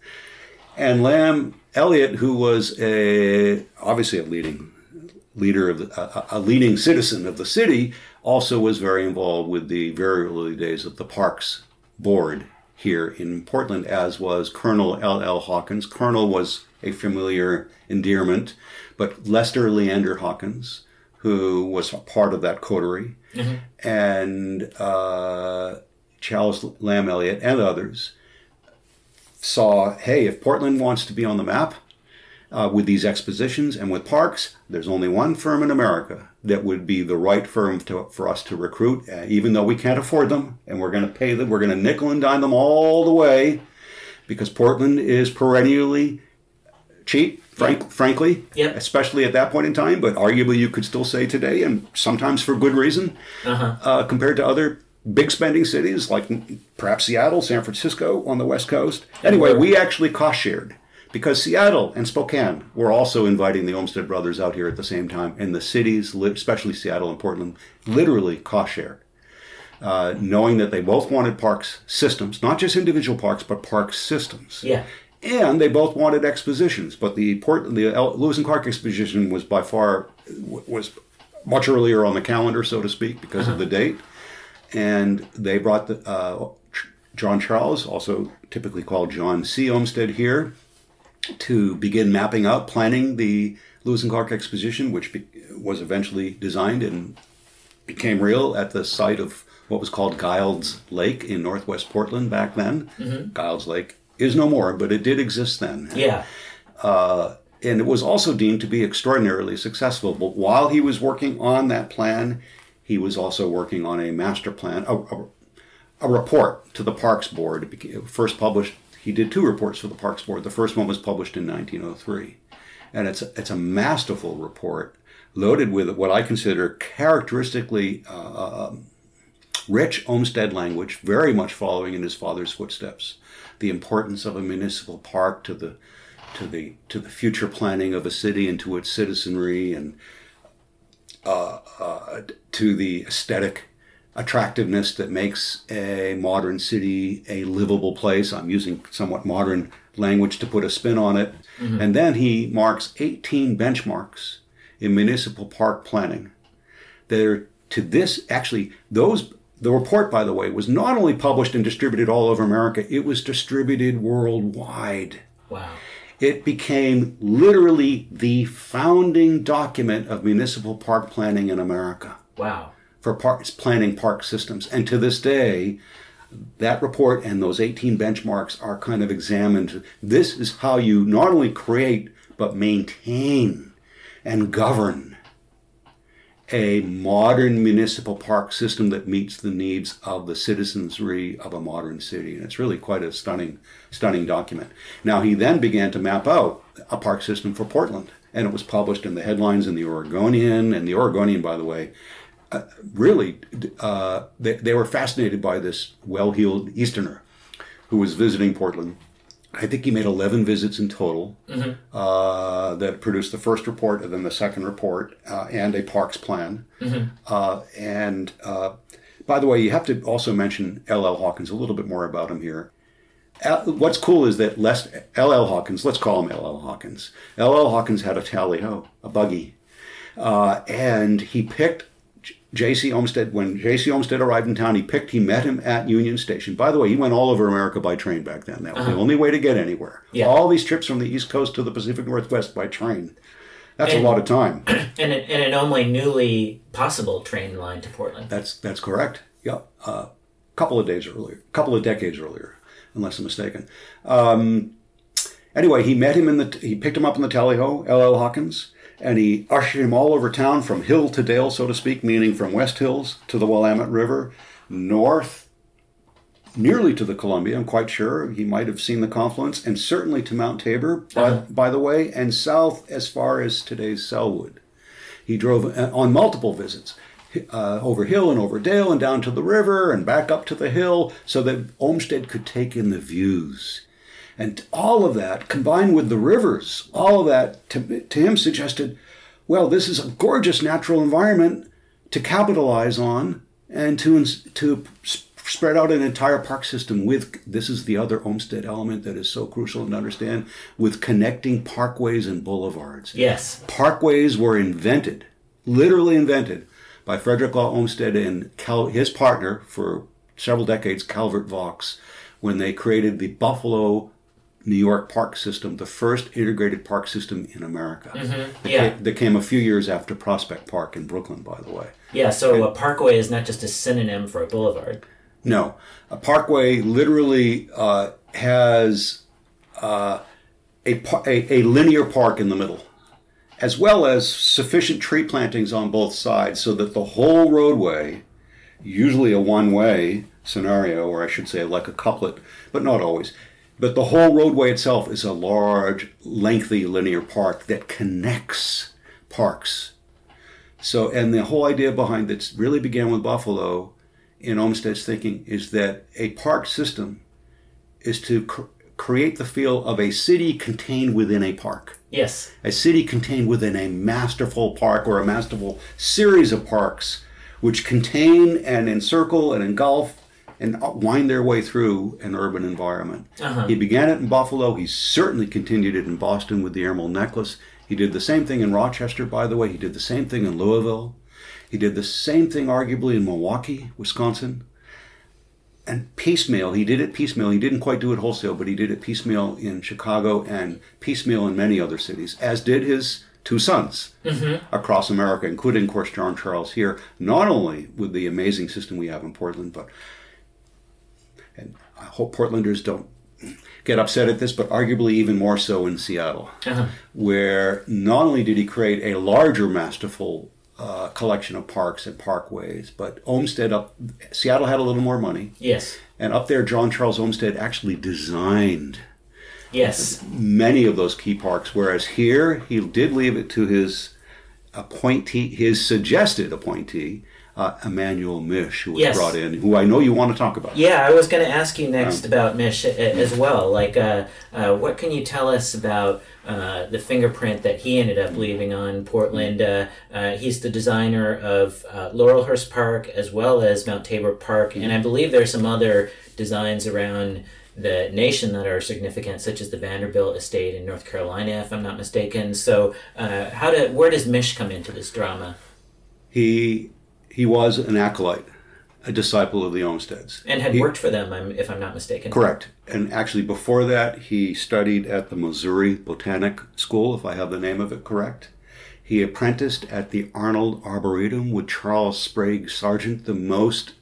And Lamb Eliot, who was a obviously a leading leader of the, a, a leading citizen of the city, also was very involved with the very early days of the Parks Board here in Portland, as was Colonel L. L. Hawkins. Colonel was a familiar endearment, but Lester Leander Hawkins, who was part of that coterie, and uh, Charles Lamb Eliot and others saw, hey, if Portland wants to be on the map uh, with these expositions. And with parks, there's only one firm in America that would be the right firm to, for us to recruit, uh, even though we can't afford them, and we're going to pay them, we're going to nickel and dime them all the way, because Portland is perennially cheap, frank, frankly, Yep. especially at that point in time, but arguably you could still say today, and sometimes for good reason, uh, compared to other big spending cities like perhaps Seattle, San Francisco on the West Coast. Anyway, we actually cost shared because Seattle and Spokane were also inviting the Olmsted brothers out here at the same time, and the cities, especially Seattle and Portland, literally cost shared. Uh, knowing that they both wanted parks systems, not just individual parks, but park systems Yeah. and they both wanted expositions. But the Port, the Lewis and Clark exposition was by far was much earlier on the calendar, so to speak, because of the date. And they brought the uh, John Charles, also typically called John C. Olmsted, here to begin mapping out, planning the Lewis and Clark exposition, which be- was eventually designed and became real at the site of what was called Guild's Lake in northwest Portland back then. Guild's Lake is no more, but it did exist then. Yeah. Uh, and it was also deemed to be extraordinarily successful. But while he was working on that plan, he was also working on a master plan, a, a, a report to the Parks Board. First published, he did two reports for the Parks Board. The first one was published in 1903. And it's a, it's a masterful report loaded with what I consider characteristically uh, rich Olmsted language, very much following in his father's footsteps. The importance of a municipal park to the to the to the future planning of a city and to its citizenry, and uh, uh, to the aesthetic attractiveness that makes a modern city a livable place. I'm using somewhat modern language to put a spin on it. Mm-hmm. And then he marks 18 benchmarks in municipal park planning that are to this actually those the report by the way was not only published and distributed all over america it was distributed worldwide Wow. it became literally the founding document of municipal park planning in america Wow. For parks planning park systems and to this day that report and those 18 benchmarks are kind of examined this is how you not only create but maintain and govern a modern municipal park system that meets the needs of the citizenry of a modern city. And it's really quite a stunning, stunning document. Now, he then began to map out a park system for Portland, and it was published in the headlines in the Oregonian. And the Oregonian, by the way, uh, really, uh, they, they were fascinated by this well heeled Easterner who was visiting Portland. I think he made 11 visits in total uh, that produced the first report and then the second report uh, and a parks plan. Uh, and uh, by the way, you have to also mention L.L. Hawkins, a little bit more about him here. L- what's cool is that Les- L.L. Hawkins, let's call him L.L. Hawkins. L.L. Hawkins had a tally ho, a buggy. Uh, and he picked J.C. Olmsted. When J.C. Olmsted arrived in town, he picked, he met him at Union Station. By the way, he went all over America by train back then. That was the only way to get anywhere. Yeah. All these trips from the East Coast to the Pacific Northwest by train. That's And- a lot of time. And, an- and an only newly possible train line to Portland. That's that's correct. Yeah, a uh, couple of days earlier, a couple of decades earlier, unless I'm mistaken. Um, anyway, he met him in the he picked him up in the tally ho, L.L. Hawkins, and he ushered him all over town from hill to dale, so to speak, meaning from West Hills to the Willamette River, north nearly to the Columbia. I'm quite sure he might have seen the confluence, and certainly to Mount Tabor, by, by the way, and south as far as today's Sellwood. He drove uh, on multiple visits. Uh, over hill and over dale and down to the river and back up to the hill so that Olmsted could take in the views. And all of that, combined with the rivers, all of that to, to him suggested, well, this is a gorgeous natural environment to capitalize on and to, to spread out an entire park system with this is the other Olmsted element that is so crucial to understand with connecting parkways and boulevards. Yes. Parkways were invented, literally invented, by Frederick Law Olmsted and Cal- his partner for several decades, Calvert Vaux, when they created the Buffalo New York park system, the first integrated park system in America. Mhm, That yeah. came, that came a few years after Prospect Park in Brooklyn, by the way. Yeah, so a parkway is not just a synonym for a boulevard. No, a parkway literally uh, has uh, a, a a linear park in the middle, as well as sufficient tree plantings on both sides, so that the whole roadway, usually a one-way scenario, or I should say like a couplet, but not always. But the whole roadway itself is a large, lengthy linear park that connects parks. So, and the whole idea behind it really began with Buffalo in Olmsted's thinking is that a park system is to cr- create the feel of a city contained within a park. Yes. A city contained within a masterful park or a masterful series of parks which contain and encircle and engulf and wind their way through an urban environment. Uh-huh. He began it in Buffalo. He certainly continued it in Boston with the Emerald Necklace. He did the same thing in Rochester, by the way. He did the same thing in Louisville. He did the same thing, arguably, in Milwaukee, Wisconsin. And piecemeal, he did it piecemeal. He didn't quite do it wholesale, but he did it piecemeal in Chicago and piecemeal in many other cities, as did his two sons Mhm. across America, including, of course, John Charles here, not only with the amazing system we have in Portland, but and I hope Portlanders don't get upset at this, but arguably even more so in Seattle, Uh-huh. where not only did he create a larger, masterful uh, collection of parks and parkways, but Olmsted up Seattle had a little more money, Yes. and up there, John Charles Olmsted actually designed Yes. many of those key parks. Whereas here, he did leave it to his appointee, his suggested appointee, uh, Emanuel Mische, who was Yes. brought in, who I know you want to talk about. Yeah, I was going to ask you next Um, about Mische as well. Like, uh, uh, what can you tell us about uh, the fingerprint that he ended up leaving on Portland? Uh, uh, he's the designer of uh, Laurelhurst Park as well as Mount Tabor Park, and I believe there's some other designs around the nation that are significant, such as the Vanderbilt Estate in North Carolina, if I'm not mistaken. So, uh, how do where does Mische come into this drama? He he was an acolyte, a disciple of the Olmsteds, And had He- worked for them, um, if I'm not mistaken. Correct. And actually, before that, he studied at the Missouri Botanic School, if I have the name of it correct. He apprenticed at the Arnold Arboretum with Charles Sprague Sargent, the most,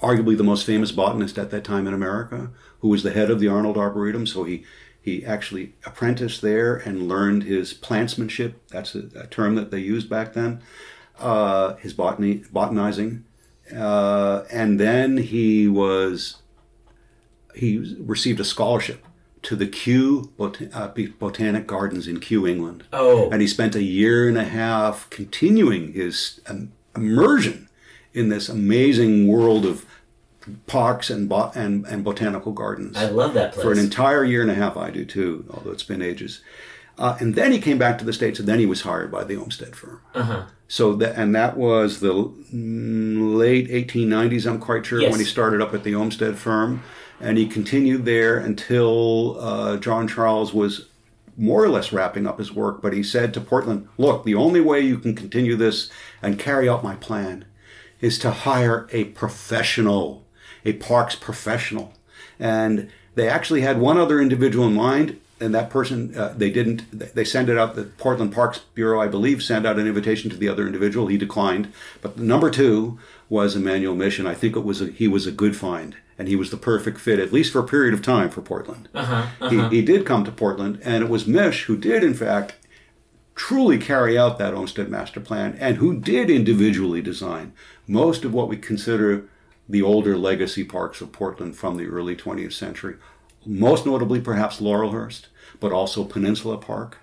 arguably the most famous botanist at that time in America, who was the head of the Arnold Arboretum. So he, he actually apprenticed there and learned his plantsmanship. That's a, a term that they used back then. Uh, his botany, botanizing. Uh, and then he was he received a scholarship to the Kew Bot- uh, Botanic Gardens in Kew, England. Oh. And he spent a year and a half continuing his um, immersion in this amazing world of parks and, bo- and and botanical gardens. I love that place. For an entire year and a half, I do too, although it's been ages. Uh, and then he came back to the States, and then he was hired by the Olmsted firm. Uh-huh. So that and that was the mm, late 1890s. I'm quite sure Yes. when he started up at the Olmsted firm, and he continued there until uh, John Charles was more or less wrapping up his work. But he said to Portland, "Look, the only way you can continue this and carry out my plan is to hire a professional, a parks professional." And they actually had one other individual in mind, and that person uh, they didn't. They sent it out. The Portland Parks Bureau, I believe, sent out an invitation to the other individual. He declined. But number two was Emanuel Mische, and I think it was a, he was a good find, and he was the perfect fit, at least for a period of time, for Portland. Uh-huh, uh-huh. He, he did come to Portland, and it was Mische who did, in fact, truly carry out that Olmsted master plan, and who did individually design most of what we consider the older legacy parks of Portland from the early 20th century. Most notably, perhaps Laurelhurst, but also Peninsula Park,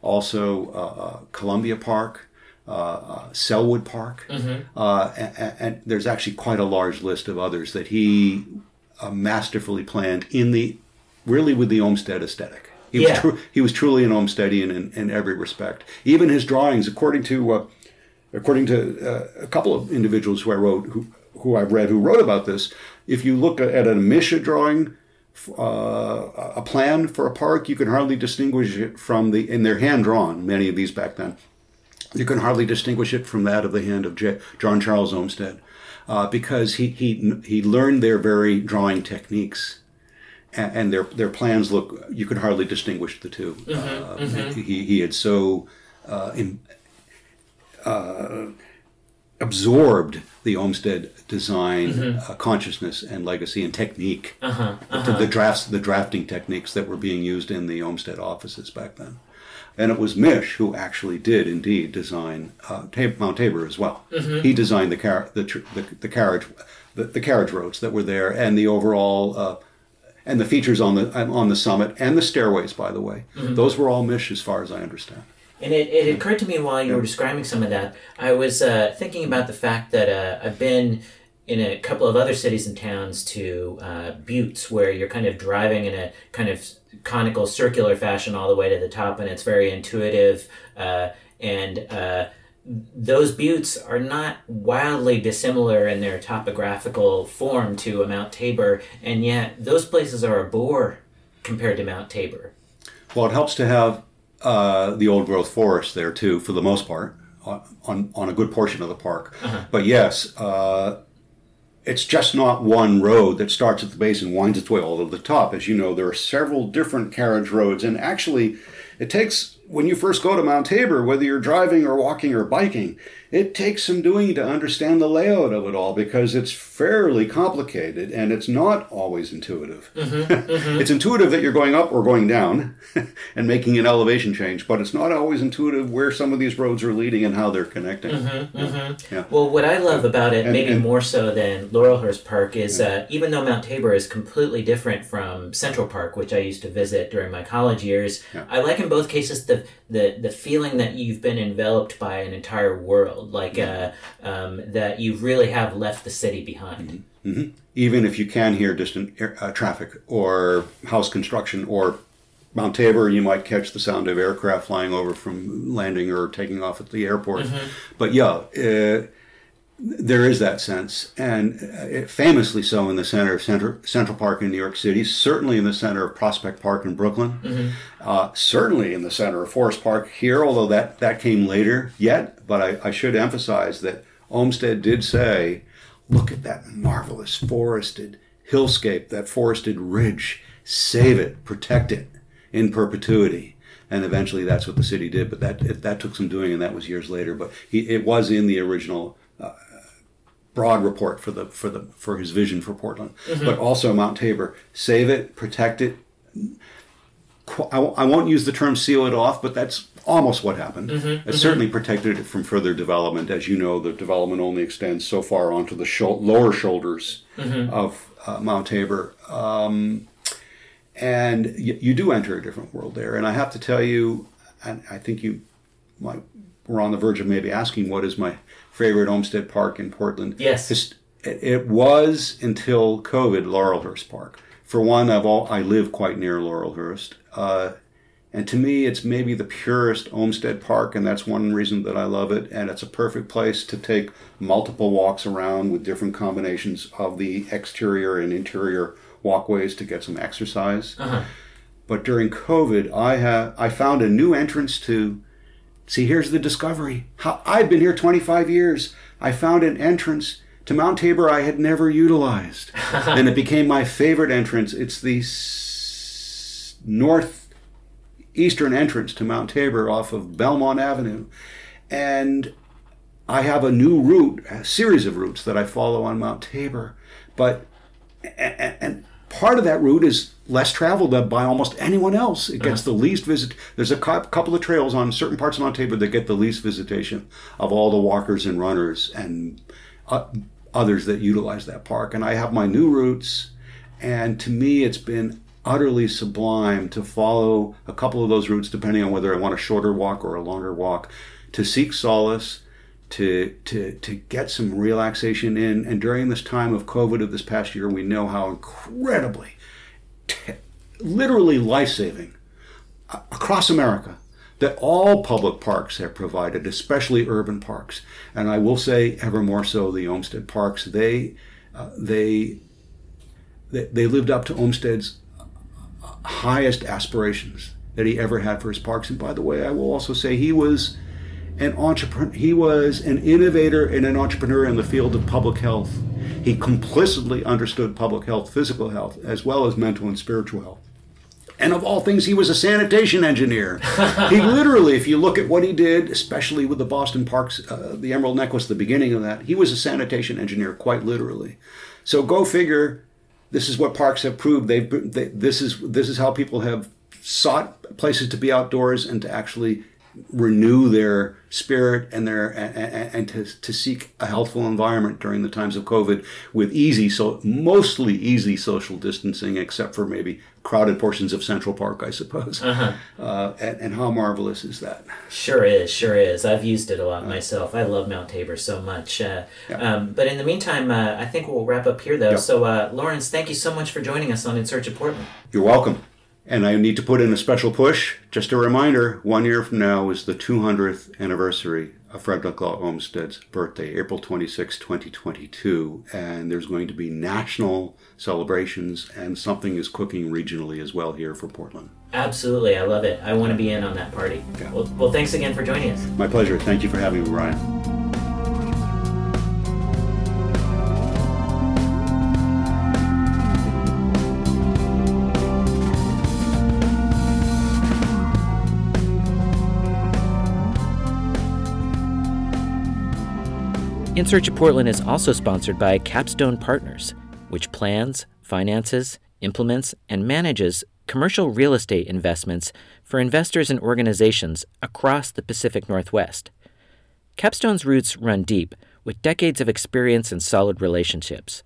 also uh, uh, Columbia Park, uh, uh, Sellwood Park, Mhm. uh, and, and there's actually quite a large list of others that he uh, masterfully planned in the really with the Olmsted aesthetic. He Yeah. was tru- he was truly an Olmstedian in, in every respect. Even his drawings, according to uh, according to uh, a couple of individuals who I wrote who who I've read who wrote about this, if you look at a Mische drawing, uh, a plan for a park, you can hardly distinguish it from the, and they're hand drawn, many of these back then. You can hardly distinguish it from that of the hand of J- John Charles Olmsted, uh, because he, he, he learned their very drawing techniques and, their their plans look you can hardly distinguish the 2 Mm-hmm, uh, mm-hmm. He he had so uh, in, uh, absorbed the Olmsted design Mhm. uh, consciousness and legacy and technique, Uh-huh, the- uh-huh. the drafts the drafting techniques that were being used in the Olmsted offices back then. And it was Mische who actually did indeed design uh, Mount Tabor as well. Mhm. He designed the, car- the, tr- the the carriage the, the carriage roads that were there and the overall uh, and the features on the on the summit and the stairways. By the way, Mhm. those were all Mische as far as I understand. And it, it occurred to me while you were describing some of that, I was uh, thinking about the fact that uh, I've been in a couple of other cities and towns to uh, buttes where you're kind of driving in a kind of conical circular fashion all the way to the top, and it's very intuitive. Uh, and uh, those buttes are not wildly dissimilar in their topographical form to a Mount Tabor, and yet those places are a bore compared to Mount Tabor. Well, it helps to have uh, the old growth forest there too, for the most part, on on, a good portion of the park. Uh-huh. But yes, uh, it's just not one road that starts at the base and winds its way all to the top. As you know, there are several different carriage roads, and actually, it takes when you first go to Mount Tabor, whether you're driving or walking or biking, it takes some doing to understand the layout of it all because it's fairly complicated and it's not always intuitive. it's intuitive that you're going up or going down and making an elevation change, but it's not always intuitive where some of these roads are leading and how they're connecting. Mhm, Yeah. mhm. Yeah. Well, what I love about it, And- maybe and- more so than Laurelhurst Park, is uh, even though Mount Tabor is completely different from Central Park, which I used to visit during my college years, I like in both cases the, the the feeling that you've been enveloped by an entire world, like uh, um, that you really have left the city behind. hmm Even if you can hear distant air, uh, traffic or house construction or Mount Tabor, you might catch the sound of aircraft flying over from landing or taking off at the airport. Mhm. But yeah, uh, there is that sense, and uh, famously so in the center of Center, Central Park in New York City, certainly in the center of Prospect Park in Brooklyn, Mhm. uh, certainly in the center of Forest Park here, although that, that came later yet. But I, I should emphasize that Olmsted did say, look at that marvelous forested hillscape, that forested ridge, save it, protect it in perpetuity. And eventually that's what the city did, but that it, that took some doing, and that was years later. But he, it was in the original broad report for the for the for his vision for Portland, Mhm. but also Mount Tabor. Save it, protect it. I, I, I won't use the term seal it off, but that's almost what happened. Mhm, It mhm. certainly protected it from further development. As you know, the development only extends so far onto the shou- lower shoulders Mhm. of uh, Mount Tabor. Um, and y- you do enter a different world there. And I have to tell you, and I think you might, we're on the verge of maybe asking what is my favorite Olmsted Park in Portland. Yes. It, was until COVID Laurelhurst Park. For one, I've all, I live quite near Laurelhurst. Uh, and to me, it's maybe the purest Olmsted Park, and that's one reason that I love it. And it's a perfect place to take multiple walks around with different combinations of the exterior and interior walkways to get some exercise. Uh-huh. But during COVID, I have I found a new entrance to. See, here's the discovery. How I've been here 25 years. I found an entrance to Mount Tabor I had never utilized, and it became my favorite entrance. It's the s- northeastern entrance to Mount Tabor off of Belmont Avenue, and I have a new route, a series of routes that I follow on Mount Tabor, but and, and part of that route is less traveled by almost anyone else. It gets the least visit. There's a couple of trails on certain parts of Mount Tabor that get the least visitation of all the walkers and runners and uh, others that utilize that park. And I have my new routes, and to me, it's been utterly sublime to follow a couple of those routes, depending on whether I want a shorter walk or a longer walk, to seek solace to to to get some relaxation in. And during this time of COVID of this past year, we know how incredibly, t- literally life saving across America. that all public parks have provided, especially urban parks. And I will say, ever more so, the Olmsted parks. They uh, they they lived up to Olmsted's highest aspirations that he ever had for his parks. And by the way, I will also say he was an entrepreneur. He was an innovator and an entrepreneur in the field of public health. He complicitly understood public health, physical health, as well as mental and spiritual health. And of all things, he was a sanitation engineer. he literally, if you look at what he did, especially with the Boston Parks, uh, the Emerald Necklace, the beginning of that, he was a sanitation engineer, quite literally. So go figure. This is what parks have proved. They've they, this is this is how people have sought places to be outdoors and to actually renew their spirit and their and, and, to, to seek a healthful environment during the times of COVID with easy so mostly easy social distancing except for maybe crowded portions of Central Park I suppose. Uh-huh. uh, and, and, how marvelous is that? Sure is sure is. I've used it a lot uh, myself. I love Mount Tabor so much. Uh, yeah. um, but in the meantime uh, I think we'll wrap up here though. So uh, Lawrence thank you so much for joining us on In Search of Portland. You're welcome and I need to put in a special push. Just a reminder one year from now is the 200th anniversary of Frederick Law Olmsted's birthday, April 26, 2022. And there's going to be national celebrations, and something is cooking regionally as well here for Portland. Absolutely. I love it. I want to be in on that party. Yeah. Well, well, thanks again for joining us. My pleasure. Thank you for having me, Ryan. In Search of Portland is also sponsored by Capstone Partners, which plans, finances, implements, and manages commercial real estate investments for investors and organizations across the Pacific Northwest. Capstone's roots run deep, with decades of experience and solid relationships.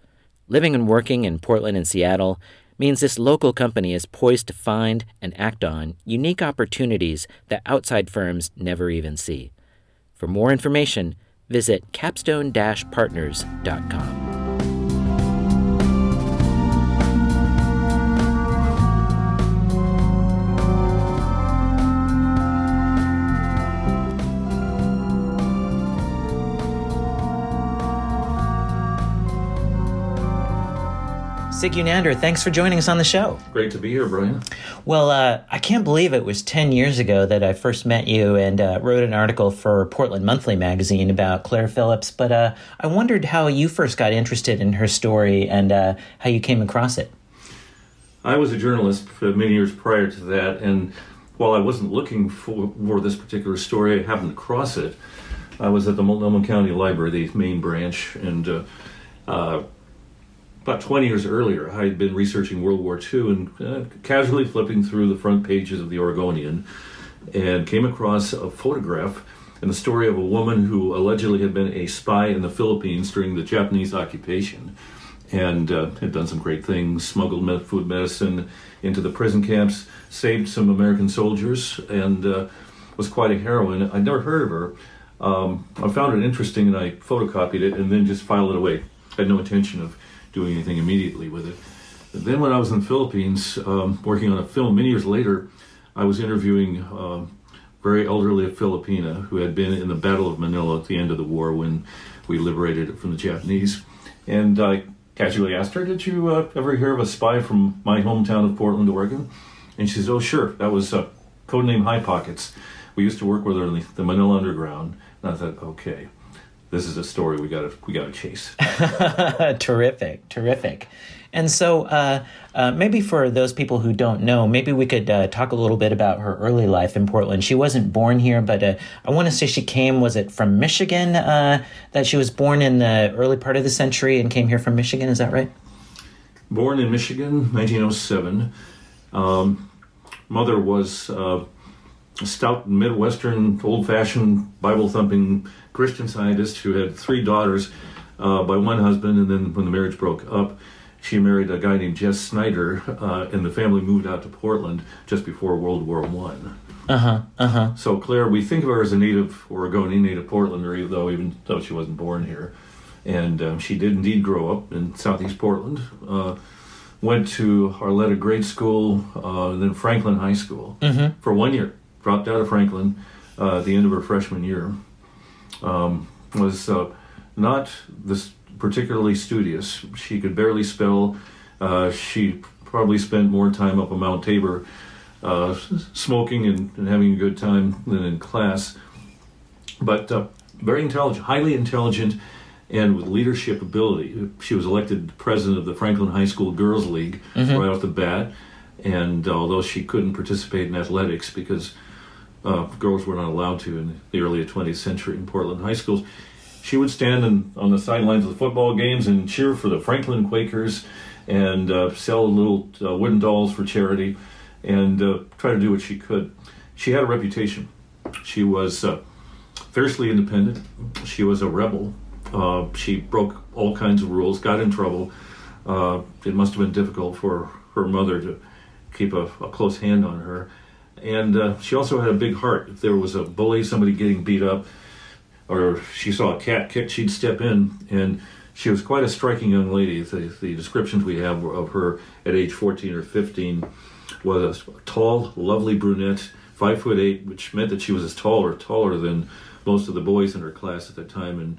Living and working in Portland and Seattle means this local company is poised to find and act on unique opportunities that outside firms never even see. For more information, visit capstone-partners.com. Sig Unander, thanks for joining us on the show. Great to be here, Brian. Well, uh, I can't believe it was 10 years ago that I first met you and uh, wrote an article for Portland Monthly magazine about Claire Phillips. But uh, I wondered how you first got interested in her story and uh, how you came across it. I was a journalist for many years prior to that, and while I wasn't looking for, for this particular story, I happened across it. I was at the Multnomah County Library, the main branch, and uh, uh, about 20 years earlier, I had been researching World War II and uh, casually flipping through the front pages of the Oregonian and came across a photograph and the story of a woman who allegedly had been a spy in the Philippines during the Japanese occupation and uh, had done some great things, smuggled med- food medicine into the prison camps, saved some American soldiers, and uh, was quite a heroine. I'd never heard of her. Um, I found it interesting and I photocopied it and then just filed it away. I had no intention of doing anything immediately with it. then, when I was in the Philippines um, working on a film, many years later, I was interviewing a um, very elderly Filipina who had been in the Battle of Manila at the end of the war when we liberated it from the Japanese. And I casually asked her, Did you uh, ever hear of a spy from my hometown of Portland, Oregon? And she says, Oh, sure. That was uh, codename High Pockets. We used to work with her in the Manila Underground. And I thought, okay, this is a story we got to we got to chase. terrific, terrific. And so, uh, uh, maybe for those people who don't know, maybe we could uh, talk a little bit about her early life in Portland. She wasn't born here, but uh, I want to say she came. Was it from Michigan? Uh, that she was born in the early part of the century and came here from Michigan. Is that right? Born in Michigan, 1907. Um, mother was uh, stout Midwestern, old-fashioned Bible thumping Christian scientist who had three daughters uh, by one husband, and then when the marriage broke up, she married a guy named Jess Snyder, uh, and the family moved out to Portland just before World War One. Uh huh. Uh huh. So Claire, we think of her as a native Oregonian, native Portlander, even though even though she wasn't born here, and um, she did indeed grow up in Southeast Portland. Uh, went to Arleta Grade School, uh, then Franklin High School mm-hmm. for one year dropped out of Franklin uh, at the end of her freshman year. Um, was uh, not this particularly studious. She could barely spell. Uh, she probably spent more time up on Mount Tabor uh, smoking and, and, having a good time than in class. But uh, very intelligent, highly intelligent, and with leadership ability. She was elected president of the Franklin High School Girls League mm-hmm. right off the bat. And although she couldn't participate in athletics because uh, girls were not allowed to in the early 20th century in Portland high schools, she would stand in, on the sidelines of the football games and cheer for the Franklin Quakers and uh, sell little uh, wooden dolls for charity and uh, try to do what she could. She had a reputation. She was uh, fiercely independent. She was a rebel. Uh, she broke all kinds of rules, got in trouble. It must have been difficult for her mother to keep a, a close hand on her. And uh, she also had a big heart. If there was a bully, somebody getting beat up, or she saw a cat kicked, she'd step in. And she was quite a striking young lady. The, the descriptions we have of her at age 14 or 15 was a tall, lovely brunette, five foot eight, which meant that she was as tall or taller than most of the boys in her class at that time, and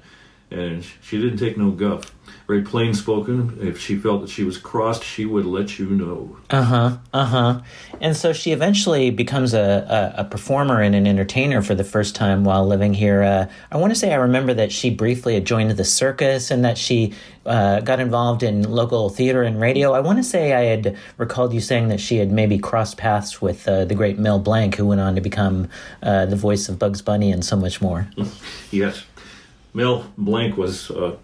and she didn't take no guff. Very plain spoken. If she felt that she was crossed, she would let you know. Uh huh. Uh huh. And so she eventually becomes a, a, a, performer and an entertainer for the first time while living here. Uh, I want to say I remember that she briefly had joined the circus and that she uh, got involved in local theater and radio. I want to say I had recalled you saying that she had maybe crossed paths with uh, the great Mel Blanc, who went on to become uh, the voice of Bugs Bunny and so much more. yes. Mel Blanc was uh,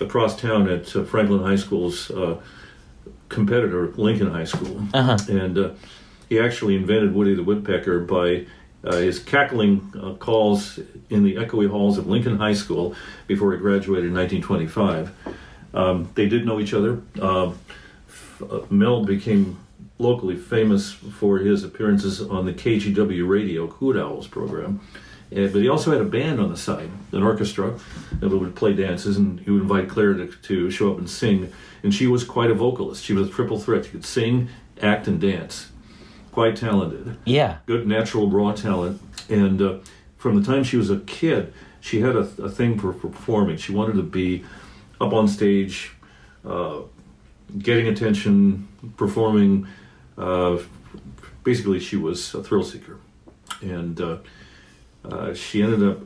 across town at uh, Franklin High School's uh, competitor, Lincoln High School, uh-huh. and uh, he actually invented Woody the Woodpecker by uh, his cackling uh, calls in the echoey halls of Lincoln High School before he graduated in 1925. Um, they did know each other. Um, Mel became locally famous for his appearances on the KGW radio Hoot Owls program. Uh, but he also had a band on the side, an orchestra that would play dances, and he would invite Claire to, to show up and sing. And she was quite a vocalist. She was a triple threat. She could sing, act, and dance. Quite talented. Yeah. Good natural raw talent. And uh, from the time she was a kid, she had a, a thing for, for, performing. She wanted to be up on stage, uh, getting attention, performing. Uh, basically, she was a thrill seeker. And uh, she ended up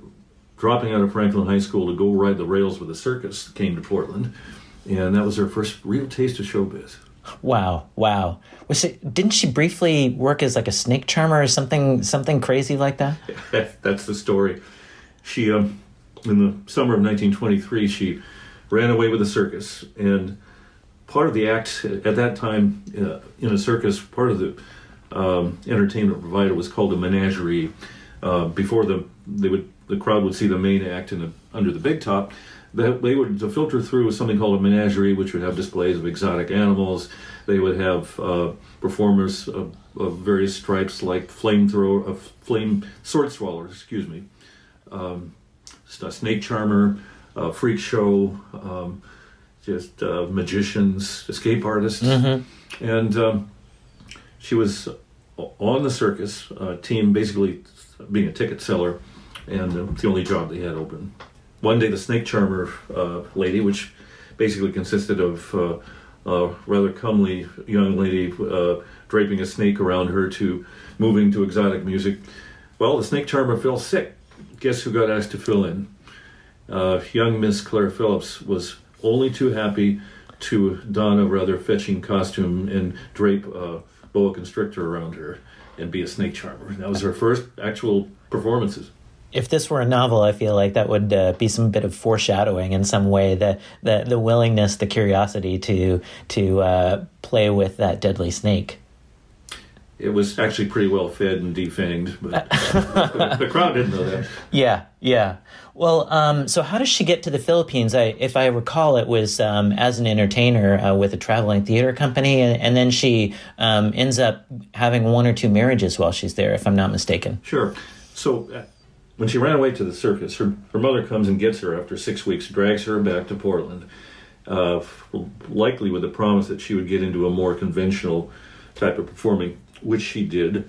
dropping out of Franklin High School to go ride the rails with a circus, that came to Portland, and that was her first real taste of showbiz. Wow, wow. Was it, didn't she briefly work as like a snake charmer or something something crazy like that? That's the story. She um, in the summer of 1923 she ran away with a circus and part of the act at that time uh, in a circus part of the um, entertainment provided was called a menagerie uh, before the they would the crowd would see the main act in the, under the big top. That they would filter through something called a menagerie, which would have displays of exotic animals. They would have uh, performers of, of, various stripes, like flamethrower, of flame sword swallowers, excuse me, um, snake charmer, a freak show, um, just uh, magicians, escape artists, mm-hmm. and um, she was on the circus uh, team, basically being a ticket seller, and the only job they had open. One day, the snake charmer uh, lady, which basically consisted of uh, a rather comely young lady uh, draping a snake around her to moving to exotic music. Well, the snake charmer fell sick. Guess who got asked to fill in? Uh, young Miss Claire Phillips was only too happy to don a rather fetching costume and drape a boa constrictor around her and be a snake charmer. That was her first actual performances. If this were a novel, I feel like that would uh, be some bit of foreshadowing in some way. The the, the willingness, the curiosity to to uh, play with that deadly snake. It was actually pretty well fed and defanged, but the crowd didn't know that. Yeah, yeah. Well, um, so how does she get to the Philippines? I, if I recall, it was um, as an entertainer uh, with a traveling theater company, and, and then she um, ends up having one or two marriages while she's there, if I'm not mistaken. Sure. So uh, when she ran away to the circus, her, her mother comes and gets her after six weeks, drags her back to Portland, uh, likely with the promise that she would get into a more conventional type of performing, which she did.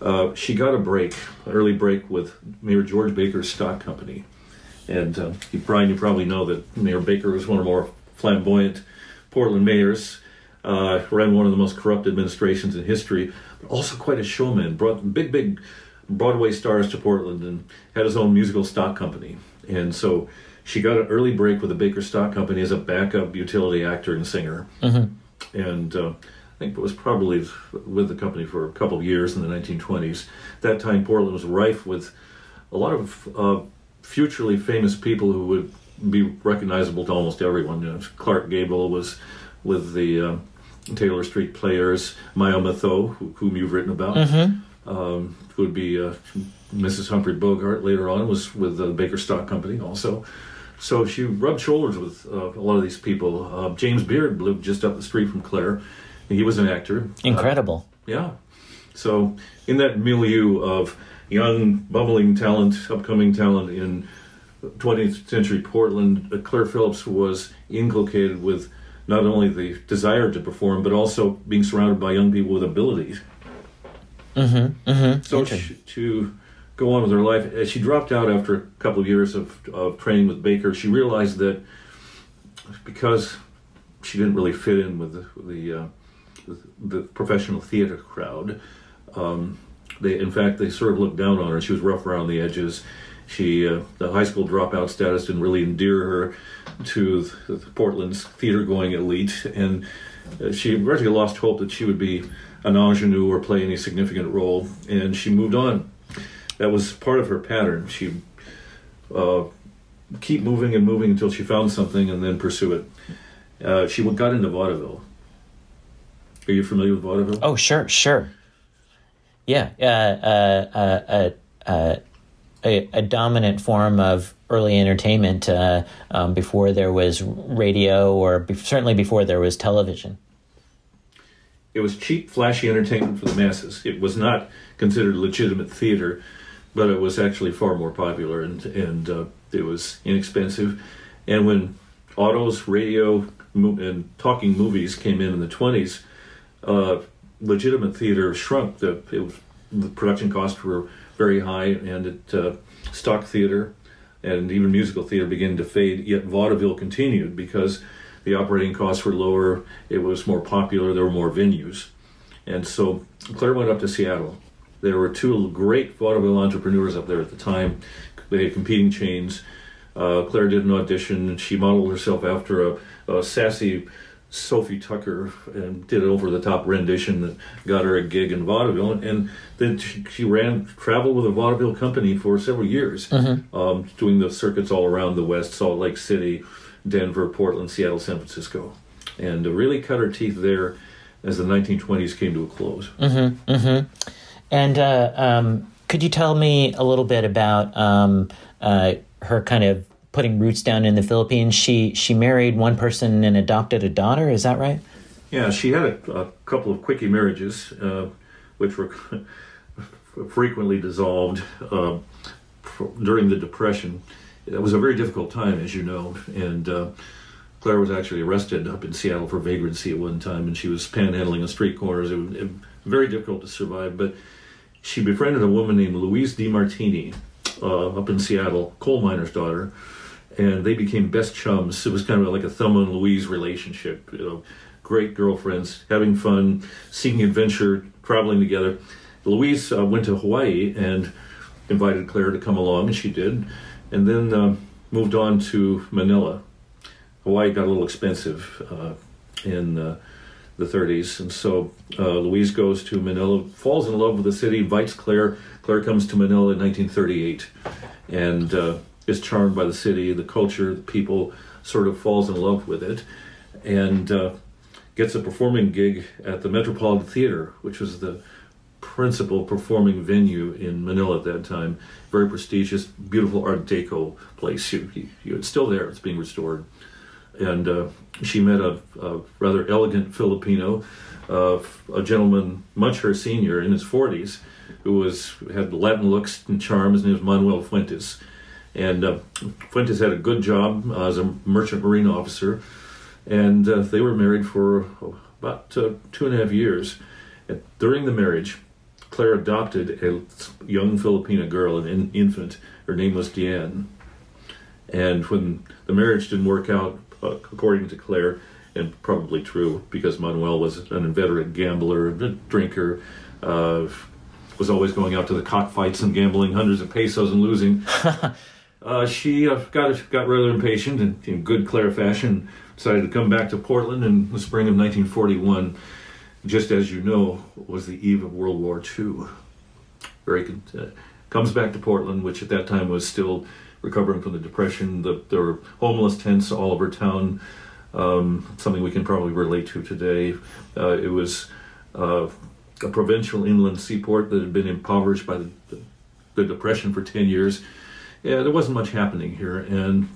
uh, she got a break, an early break with Mayor George Baker's stock company. And uh, you, Brian, you probably know that Mayor Baker was one of the more flamboyant Portland mayors. Uh, ran one of the most corrupt administrations in history, but also quite a showman. Brought big, big Broadway stars to Portland and had his own musical stock company. And so she got an early break with the Baker Stock Company as a backup utility actor and singer. Mm-hmm. And uh, I think it was probably with the company for a couple of years in the 1920s. That time, Portland was rife with a lot of uh, futurely famous people who would be recognizable to almost everyone. You know, Clark Gable was with the uh, Taylor Street Players, Mayo Methot, who, whom you've written about. Mm-hmm. Um, would be uh, Mrs. Humphrey Bogart later on, was with the Baker Stock Company also. So she rubbed shoulders with uh, a lot of these people. Uh, James Beard lived just up the street from Claire. He was an actor. Incredible. yeah. So in that milieu of young, bubbling talent, upcoming talent in 20th century Portland, uh, Claire Phillips was inculcated with not only the desire to perform, but also being surrounded by young people with abilities. Mm-hmm. Mm-hmm. So she, to go on with her life, as she dropped out after a couple of years of, of training with Baker, she realized that because she didn't really fit in with the the, uh, the professional theater crowd, um, they in fact they sort of looked down on her. She was rough around the edges. She uh, the high school dropout status didn't really endear her to the, the Portland's theater going elite, and uh, she really lost hope that she would be an ingenue or play any significant role, and she moved on. That was part of her pattern. She uh, keep moving and moving until she found something, and then pursue it. Uh, she got into vaudeville. Are you familiar with vaudeville? Oh, sure, sure. Yeah, uh, uh, uh, uh, a, a dominant form of early entertainment uh, um, before there was radio, or be- certainly before there was television. It was cheap, flashy entertainment for the masses. It was not considered legitimate theater, but it was actually far more popular and and uh, it was inexpensive. And when autos, radio, mo- and talking movies came in in the twenties, uh, legitimate theater shrunk. The was, the production costs were very high, and it uh, stock theater and even musical theater began to fade. Yet vaudeville continued because the operating costs were lower. It was more popular. There were more venues, and so Claire went up to Seattle. There were two great vaudeville entrepreneurs up there at the time. They had competing chains. Uh, Claire did an audition, and she modeled herself after a, a sassy Sophie Tucker and did an over the top rendition that got her a gig in vaudeville. And then she, she ran traveled with a vaudeville company for several years, Mhm. um, doing the circuits all around the West, Salt Lake City, Denver, Portland, Seattle, San Francisco, and uh, really cut her teeth there as the 1920s came to a close. Mm-hmm. Mm-hmm. And uh, um, could you tell me a little bit about um, uh, her kind of putting roots down in the Philippines? She she married one person and adopted a daughter. Is that right? Yeah, she had a, a couple of quickie marriages, uh, which were frequently dissolved uh, during the Depression. It was a very difficult time, as you know, and uh, Claire was actually arrested up in Seattle for vagrancy at one time, and she was panhandling on street corners. It was it, very difficult to survive, but she befriended a woman named Louise DiMartini uh, up in Seattle, coal miner's daughter, and they became best chums. It was kind of like a Thelma and Louise relationship. You know, great girlfriends, having fun, seeking adventure, traveling together. Louise uh, went to Hawaii and invited Claire to come along, and she did, and then uh, moved on to Manila. Hawaii got a little expensive uh, in uh, the 30s, and so uh, Louise goes to Manila, falls in love with the city, invites Claire. Claire comes to Manila in 1938, and uh, is charmed by the city, the culture, the people. Sort of falls in love with it, and uh, gets a performing gig at the Metropolitan Theater, which was the principal performing venue in Manila at that time. Very prestigious, beautiful Art Deco place. You, you, it's still there. It's being restored. And uh, she met a, a rather elegant Filipino, uh, a gentleman much her senior in his 40s, who was had Latin looks and charm. His name was Manuel Fuentes. And uh, Fuentes had a good job as a merchant marine officer, and uh, they were married for about uh, two and a half years. And during the marriage, Claire adopted a young Filipina girl, an in- infant. Her name was Diane. And when the marriage didn't work out, uh, according to Claire, and probably true because Manuel was an inveterate gambler, a drinker, uh, was always going out to the cockfights and gambling hundreds of pesos and losing. uh, she uh, got got rather impatient and in good Claire fashion decided to come back to Portland in the spring of 1941. Just as you know, was the eve of World War II. Very uh, comes back to Portland, which at that time was still recovering from the depression. The, there were homeless tents all over town. Um, something we can probably relate to today. Uh, it was uh, a provincial inland seaport that had been impoverished by the, the, the depression for 10 years. Yeah, there wasn't much happening here. And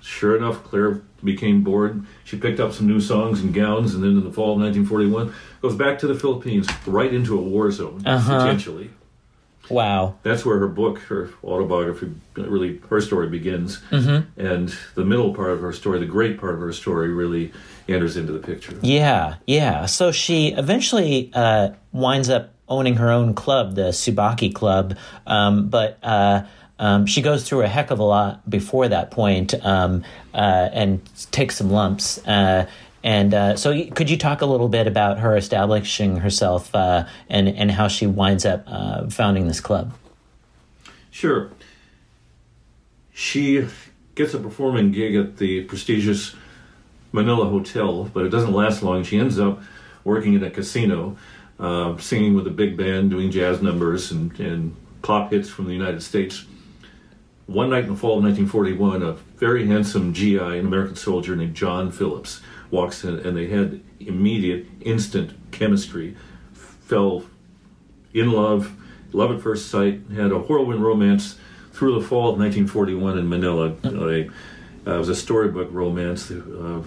sure enough, Claire became bored. She picked up some new songs and gowns, and then in the fall of 1941, goes back to the Philippines, right into a war zone, Uh-huh. potentially. Wow. That's where her book, her autobiography, really her story begins, Mhm. and the middle part of her story, the great part of her story, really enters into the picture. Yeah, yeah. So she eventually uh, winds up owning her own club, the Tsubaki Club, um, but uh, um, she goes through a heck of a lot before that point um, uh, and takes some lumps. Uh, and uh, so, could you talk a little bit about her establishing herself uh, and and how she winds up uh, founding this club? Sure. She gets a performing gig at the prestigious Manila Hotel, but it doesn't last long. She ends up working at a casino, uh, singing with a big band, doing jazz numbers and, and pop hits from the United States. One night in the fall of 1941, a very handsome GI, an American soldier named John Phillips, walks in, and they had immediate, instant chemistry. Fell in love, love at first sight, had a whirlwind romance through the fall of 1941 in Manila. A, uh, it was a storybook romance uh,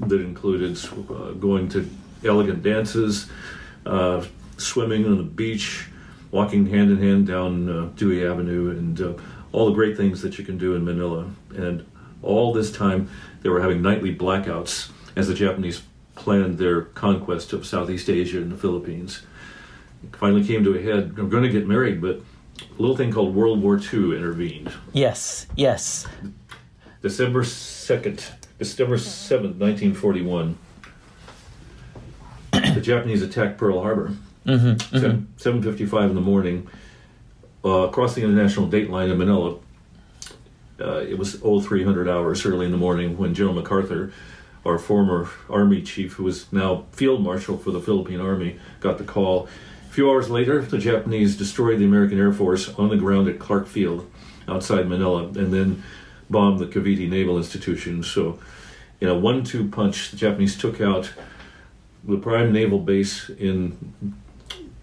that included uh, going to elegant dances, uh, swimming on the beach, walking hand in hand down uh, Dewey Avenue, and uh, all the great things that you can do in Manila. And all this time, they were having nightly blackouts as the Japanese planned their conquest of Southeast Asia and the Philippines. It finally came to a head. I'm going to get married, but a little thing called World War II intervened. Yes, yes. December 2nd, December 7th, 1941, the Japanese attacked Pearl Harbor. Mhm, Seven- 7.55 in the morning, uh, across the international date line in Manila. Uh, it was 0300 hours early in the morning when General MacArthur, our former army chief, who was now field marshal for the Philippine Army, got the call. A few hours later, the Japanese destroyed the American Air Force on the ground at Clark Field outside Manila and then bombed the Cavite Naval Institution. So, in a one two punch, the Japanese took out the prime naval base in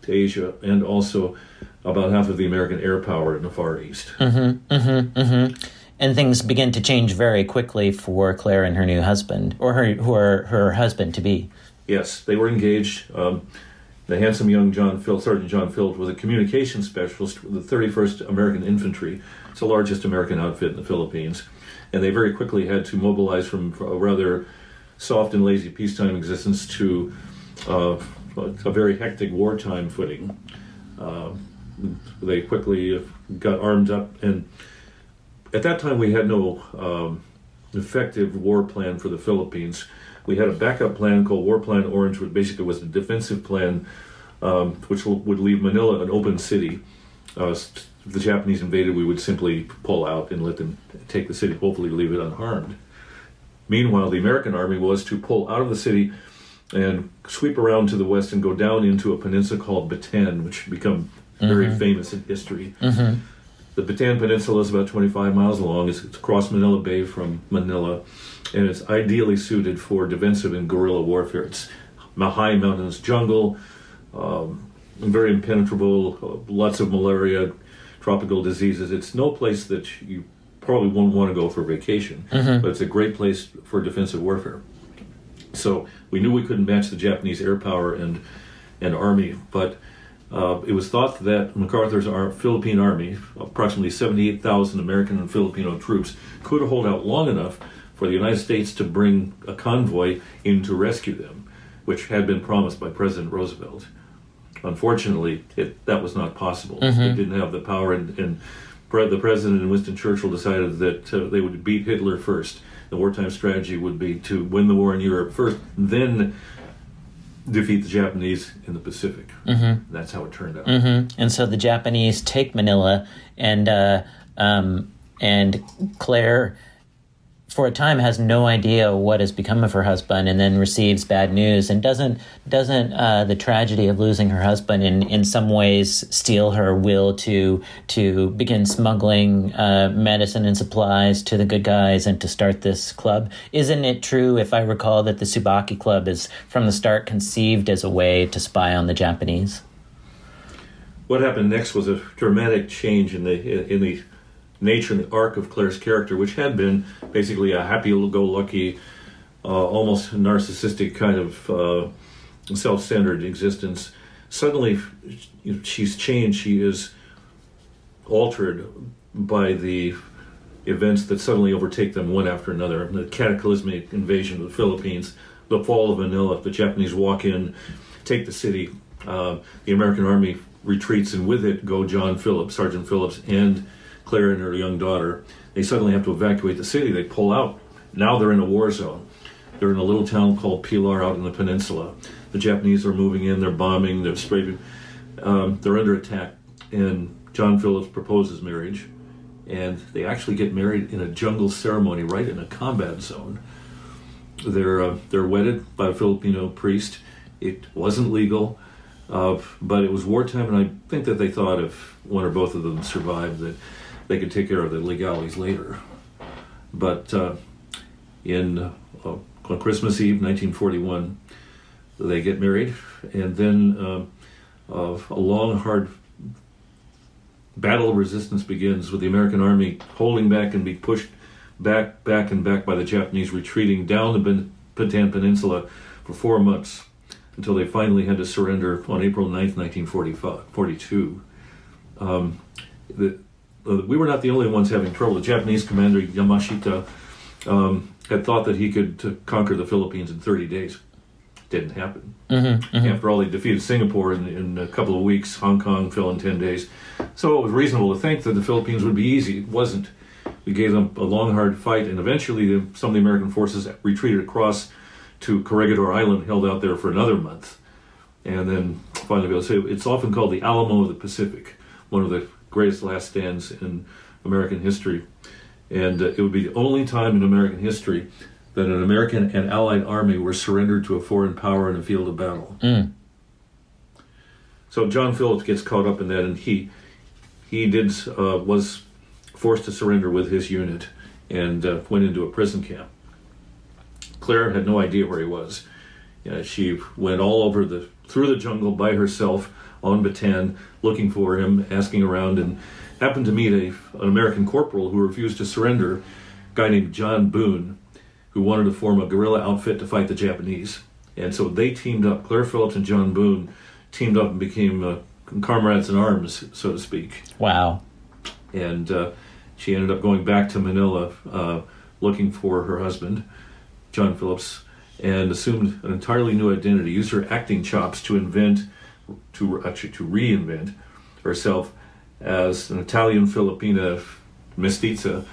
Asia and also about half of the American air power in the Far East. Mm-hmm, mm-hmm, mm-hmm. And things begin to change very quickly for Claire and her new husband, or her, who are her husband to be. Yes, they were engaged. Um, the handsome young John Phil, Sergeant John Field, was a communications specialist with the 31st American Infantry. It's the largest American outfit in the Philippines. And they very quickly had to mobilize from a rather soft and lazy peacetime existence to uh, a very hectic wartime footing. Uh, they quickly got armed up, and at that time we had no um, effective war plan for the Philippines. We had a backup plan called War Plan Orange, which basically was a defensive plan, um, which would leave Manila an open city. Uh, if the Japanese invaded, we would simply pull out and let them take the city, hopefully leave it unharmed. Meanwhile, the American army was to pull out of the city and sweep around to the west and go down into a peninsula called Bataan, which had become very famous in history. Mhm. The Bataan Peninsula is about 25 miles long. It's, it's across Manila Bay from Manila, and it's ideally suited for defensive and guerrilla warfare. It's a high mountainous jungle, um, very impenetrable, uh, lots of malaria, tropical diseases. It's no place that you probably won't want to go for vacation, Mhm. but it's a great place for defensive warfare. So we knew we couldn't match the Japanese air power and and army, but uh, it was thought that MacArthur's ar- Philippine army, approximately 78,000 American and Filipino troops, could hold out long enough for the United States to bring a convoy in to rescue them, which had been promised by President Roosevelt. unfortunately, it, that was not possible. Mhm. They didn't have the power, and, and pre- the president and Winston Churchill decided that uh, they would beat Hitler first. The wartime strategy would be to win the war in Europe first, then defeat the Japanese in the Pacific. Mhm. That's how it turned out. hmm And so the Japanese take Manila, and uh, um, and Claire, for a time, has no idea what has become of her husband, and then receives bad news. And doesn't doesn't uh, the tragedy of losing her husband in, in some ways steal her will to to begin smuggling uh, medicine and supplies to the good guys and to start this club? Isn't it true, if I recall, that the Tsubaki Club is from the start conceived as a way to spy on the Japanese? What happened next was a dramatic change in the in the nature and the arc of Claire's character, which had been basically a happy-go-lucky, uh, almost narcissistic kind of uh, self-centered existence. Suddenly, she's changed. She is altered by the events that suddenly overtake them one after another. The cataclysmic invasion of the Philippines, the fall of Manila, the Japanese walk in, take the city. Uh, the American army retreats, and with it go John Phillips, Sergeant Phillips, and Claire and her young daughter. They suddenly have to evacuate the city. They pull out. Now they're in a war zone. They're in a little town called Pilar out in the peninsula. The Japanese are moving in. They're bombing. They're spraying. Um, they're under attack. And John Phillips proposes marriage, and they actually get married in a jungle ceremony right in a combat zone. They're uh, they're wedded by a Filipino priest. It wasn't legal, uh, but it was wartime, and I think that they thought if one or both of them survived, that they could take care of the legalities later. But uh, in uh, on Christmas Eve, 1941, they get married, and then uh, uh, a long, hard battle of resistance begins with the American army holding back and being pushed back, back, and back by the Japanese, retreating down the Ben- Peninsula for four months until they finally had to surrender on April 9th, 1942. Um, the, uh, we were not the only ones having trouble. The Japanese commander Yamashita um, had thought that he could conquer the Philippines in 30 days. Didn't happen. Mhm, mhm. After all, they defeated Singapore in, in a couple of weeks. Hong Kong fell in 10 days. So it was reasonable to think that the Philippines would be easy. It wasn't. We gave them a long, hard fight, and eventually the, some of the American forces retreated across to Corregidor Island, held out there for another month, and then finally. So it's often called the Alamo of the Pacific, one of the greatest last stands in American history, and uh, it would be the only time in American history that an American and Allied army were surrendered to a foreign power in a field of battle. Mm. So John Phillips gets caught up in that, and he he did uh, was forced to surrender with his unit and uh, went into a prison camp. Claire had no idea where he was. Uh, she went all over the through the jungle by herself on Bataan, looking for him, asking around, and happened to meet a, an American corporal who refused to surrender, a guy named John Boone, who wanted to form a guerrilla outfit to fight the Japanese. And so they teamed up. Claire Phillips and John Boone teamed up and became uh, comrades in arms, so to speak. Wow. And uh, she ended up going back to Manila uh, looking for her husband, John Phillips, and assumed an entirely new identity, used her acting chops to invent, to actually to reinvent herself as an Italian Filipina mestiza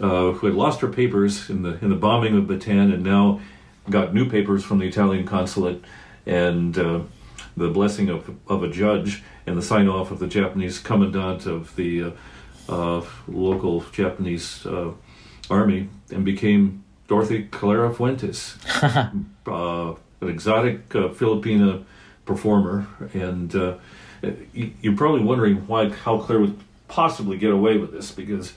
uh, who had lost her papers in the in the bombing of Bataan and now got new papers from the Italian consulate and uh, the blessing of, of a judge and the sign off of the Japanese commandant of the uh, uh, local Japanese uh, army and became Dorothy Calera Fuentes, uh, an exotic uh, Filipina performer. And uh, you, you're probably wondering why how Claire would possibly get away with this because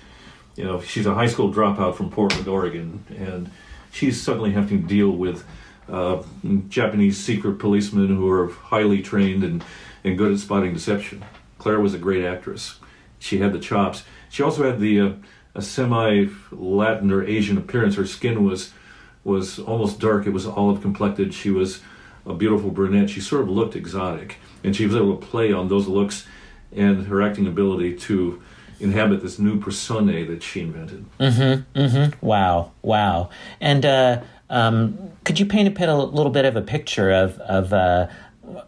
you know she's a high school dropout from Portland, Oregon, and she's suddenly having to deal with uh, Japanese secret policemen who are highly trained and, and good at spotting deception. Claire was a great actress. She had the chops. She also had the uh, a semi Latin or Asian appearance. Her skin was was almost dark. It was olive complected. She was a beautiful brunette. She sort of looked exotic, and she was able to play on those looks and her acting ability to inhabit this new persona that she invented. Mm-hmm. Mm-hmm. Wow. Wow. And uh, um, could you paint a, a little bit of a picture of of uh,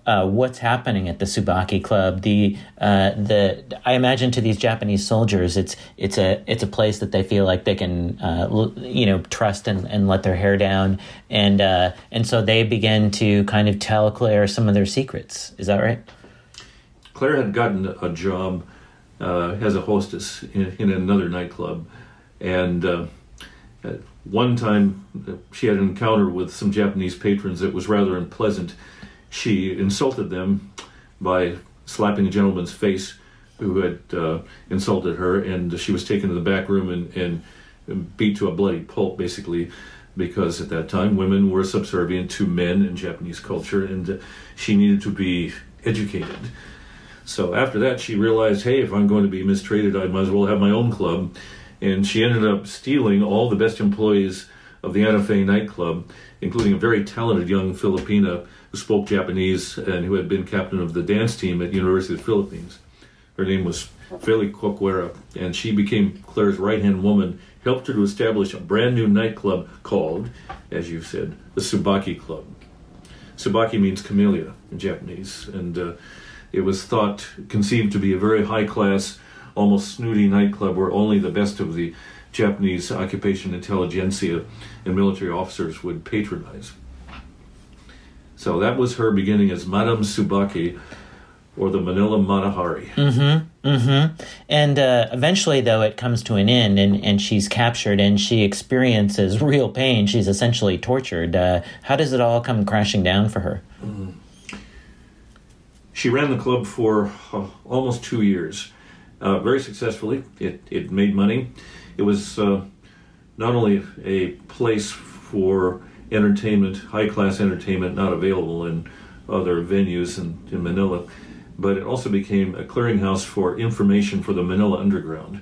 uh, what's happening at the Tsubaki Club. The uh, the I imagine to these Japanese soldiers, it's it's a it's a place that they feel like they can uh, you know trust and, and let their hair down, and uh, and so they begin to kind of tell Claire some of their secrets. Is that right? Claire had gotten a job uh, as a hostess in, in another nightclub, and. Uh, one time, she had an encounter with some Japanese patrons that was rather unpleasant, she insulted them by slapping a gentleman's face who had uh, insulted her, and she was taken to the back room and, and beat to a bloody pulp, basically, because at that time women were subservient to men in Japanese culture, and she needed to be educated. So after that, she realized, hey, if I'm going to be mistreated, I might as well have my own club. And she ended up stealing all the best employees of the Anna nightclub, including a very talented young Filipina who spoke Japanese and who had been captain of the dance team at University of the Philippines. Her name was Fely Corcuera, and she became Claire's right-hand woman, helped her to establish a brand new nightclub called, as you've said, the Tsubaki Club. Tsubaki means camellia in Japanese, and uh, it was thought, conceived to be a very high-class, almost snooty nightclub where only the best of the Japanese occupation intelligentsia and military officers would patronize. So that was her beginning as Madame Tsubaki or the Manila Mata Hari. Mm-hmm. Mm-hmm. And uh, eventually, though, it comes to an end, and, and she's captured, and she experiences real pain. She's essentially tortured. Uh, how does it all come crashing down for her? Mm-hmm. She ran the club for uh, almost two years, uh, very successfully. It it made money. It was uh, not only a place for entertainment, high class entertainment, not available in other venues in, in Manila. But it also became a clearinghouse for information for the Manila Underground.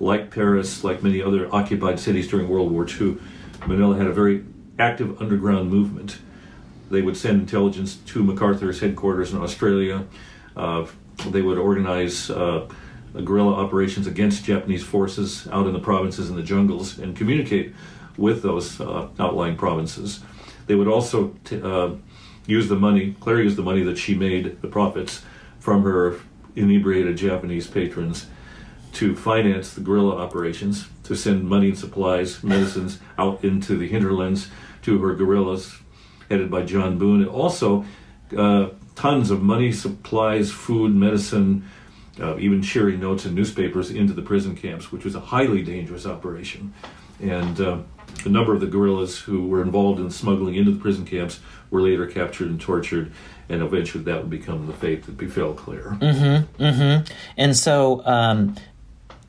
Like Paris, like many other occupied cities during World War II, Manila had a very active underground movement. They would send intelligence to MacArthur's headquarters in Australia. Uh, they would organize uh, guerrilla operations against Japanese forces out in the provinces and the jungles and communicate with those uh, outlying provinces. They would also t- uh, use the money, Claire used the money that she made, the profits from her inebriated Japanese patrons, to finance the guerrilla operations, to send money and supplies, medicines out into the hinterlands to her guerrillas headed by John Boone. Also, uh, tons of money, supplies, food, medicine, uh, even cheery notes and newspapers into the prison camps, which was a highly dangerous operation. And uh, a number of the guerrillas who were involved in smuggling into the prison camps were later captured and tortured, and eventually that would become the fate that befell Claire. Mm-hmm. Mm-hmm. And so um,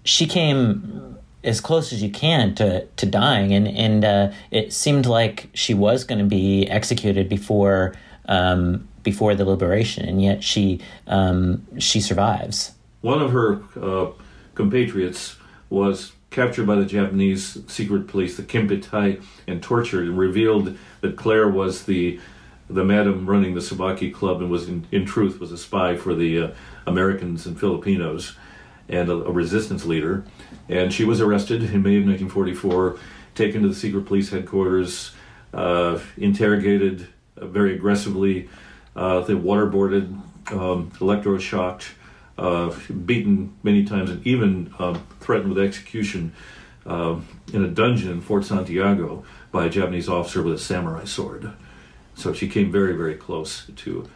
she came as close as you can to, to dying, and and uh, it seemed like she was going to be executed before um, before the liberation, and yet she um, she survives. One of her uh, compatriots was captured by the Japanese secret police, the Kempeitai, and tortured and revealed that Claire was the the madam running the Tsubaki club and was in, in truth was a spy for the uh, Americans and Filipinos and a, a, resistance leader. And she was arrested in May of 1944, taken to the secret police headquarters, uh, interrogated uh, very aggressively, uh, they waterboarded, um, electroshocked, uh, beaten many times, and even um, threatened with execution uh, in a dungeon in Fort Santiago by a Japanese officer with a samurai sword. So she came very, very close to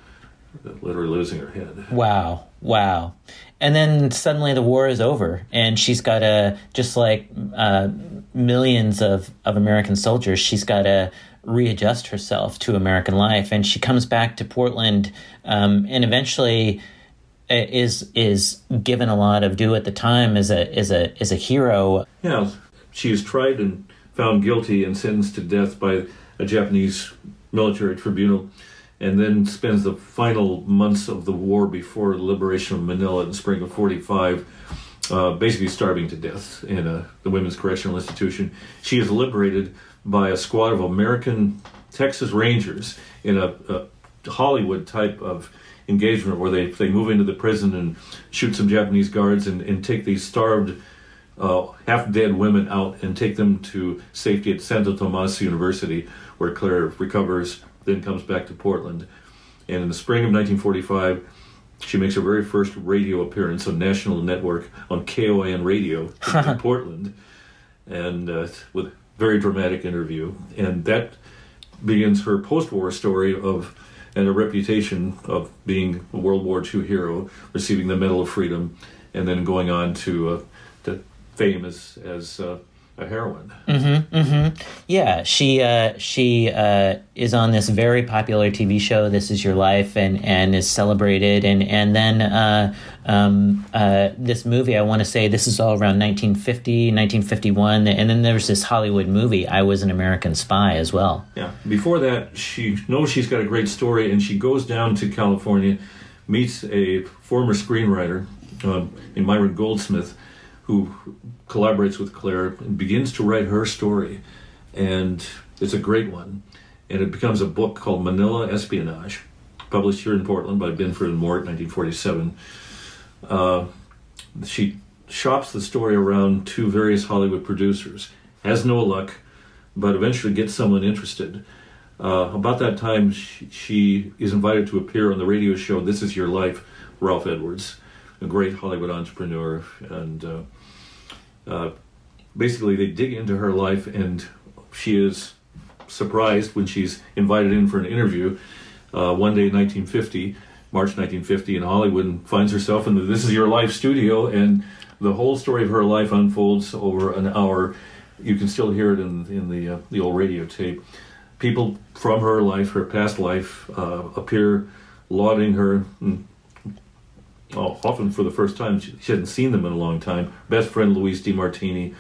literally losing her head. Wow, wow. And then suddenly the war is over, and she's got to, just like uh, millions of, of American soldiers, she's got to readjust herself to American life. And she comes back to Portland um, and eventually is is given a lot of due at the time as a as a as a hero. Yeah, she is tried and found guilty and sentenced to death by a Japanese military tribunal, and then spends the final months of the war before the liberation of Manila in spring of '45. Uh, basically starving to death in a, the women's correctional institution. She is liberated by a squad of American Texas Rangers in a, a Hollywood type of engagement where they, they move into the prison and shoot some Japanese guards and, and take these starved, uh, half dead women out and take them to safety at Santo Tomas University, where Claire recovers, then comes back to Portland. And in the spring of 1945, she makes her very first radio appearance on national network on KOIN radio in Portland, and uh, with a very dramatic interview. And that begins her post-war story of and a reputation of being a World War II hero, receiving the Medal of Freedom, and then going on to uh, to fame as as uh, a heroine. Mm-hmm. Mm-hmm. Yeah, she uh, she uh, is on this very popular TV show, "This Is Your Life," and and is celebrated. And and then uh, um, uh, this movie, I want to say, this is all around 1950, 1951, and then there's this Hollywood movie, "I Was an American Spy," as well. Yeah. Before that, she knows she's got a great story, and she goes down to California, meets a former screenwriter, um, in Myron Goldsmith who collaborates with Claire and begins to write her story. And it's a great one. And it becomes a book called Manila Espionage, published here in Portland by Binford and Mort, 1947. Uh, she shops the story around to various Hollywood producers, has no luck, but eventually gets someone interested. Uh, about that time, she, she, is invited to appear on the radio show This Is Your Life, Ralph Edwards, a great Hollywood entrepreneur. And uh, uh, basically they dig into her life and she is surprised when she's invited in for an interview. Uh, one day in 1950 march 1950 in hollywood and finds herself in the this is your life studio and the whole story of her life unfolds over an hour. You can still hear it in, in the, uh, the old radio tape. People from her life her past life uh, appear lauding her and well, often for the first time. She, she, hadn't seen them in a long time. Best friend Louise DeMartini,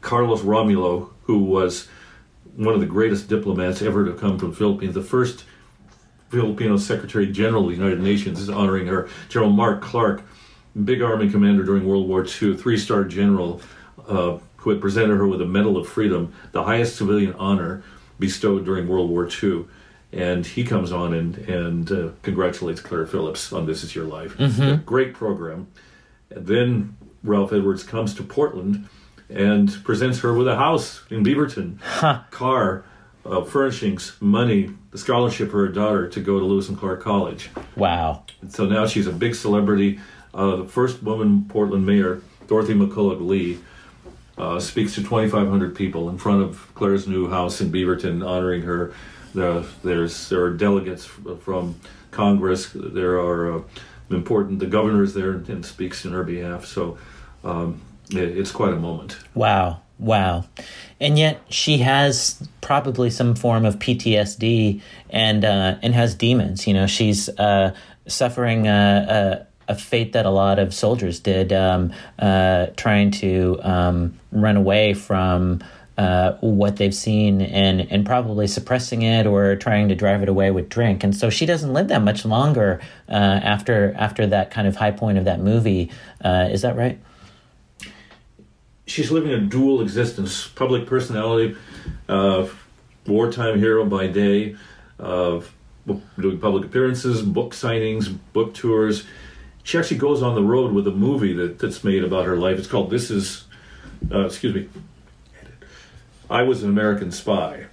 Carlos Romulo, who was one of the greatest diplomats ever to come from the Philippines, the first Filipino Secretary General of the United Nations is honoring her. General Mark Clark, big army commander during World War II, three-star general, uh, who had presented her with a Medal of Freedom, the highest civilian honor bestowed during World War II and he comes on and and uh, congratulates Claire Phillips on "This Is Your Life." Mm-hmm. great program. And then Ralph Edwards comes to Portland and presents her with a house in Beaverton, huh. car, uh, furnishings, money, the scholarship for her daughter to go to Lewis and Clark College. Wow! And so now she's a big celebrity. Uh, the first woman Portland mayor, Dorothy McCulloch Lee. Uh, speaks to 2,500 people in front of Claire's new house in Beaverton, honoring her there, there's there are delegates from Congress. There are uh, important. The governor is there and speaks in her behalf. So um, it, it's quite a moment. Wow, wow, and yet she has probably some form of PTSD and uh, and has demons. You know, she's uh, suffering a, a, a, fate that a lot of soldiers did, um, uh, trying to um, run away from uh, what they've seen and and probably suppressing it or trying to drive it away with drink. And so she doesn't live that much longer uh, after after that kind of high point of that movie. Uh, is that right? She's living a dual existence: public personality, uh, wartime hero by day, doing public appearances, book signings, book tours. She actually goes on the road with a movie that, that's made about her life. It's called This Is, uh, excuse me, I was an American Spy.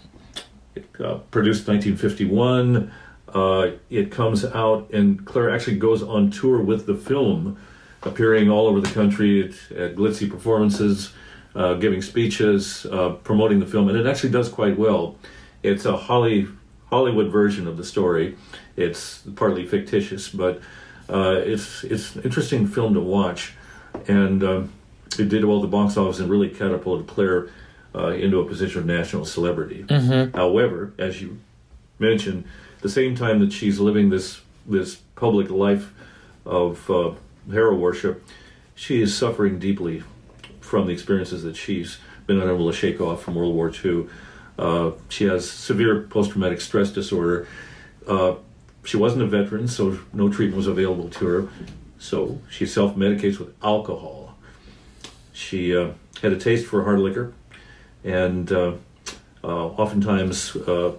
It, uh, produced 1951. Uh, it comes out, and Claire actually goes on tour with the film, appearing all over the country at, at glitzy performances, uh, giving speeches, uh, promoting the film, and it actually does quite well. It's a Holly, Hollywood version of the story. It's partly fictitious, but uh, it's it's an interesting film to watch, and um, it did well at the box office and really catapulted Claire uh, into a position of national celebrity. Mm-hmm. However, as you mentioned, the same time that she's living this this public life of uh, hero worship, she is suffering deeply from the experiences that she's been unable to shake off from World War II. Uh, she has severe post traumatic stress disorder. Uh, she wasn't a veteran, so no treatment was available to her. So she self medicates with alcohol. She uh, had a taste for hard liquor and uh, uh, oftentimes uh,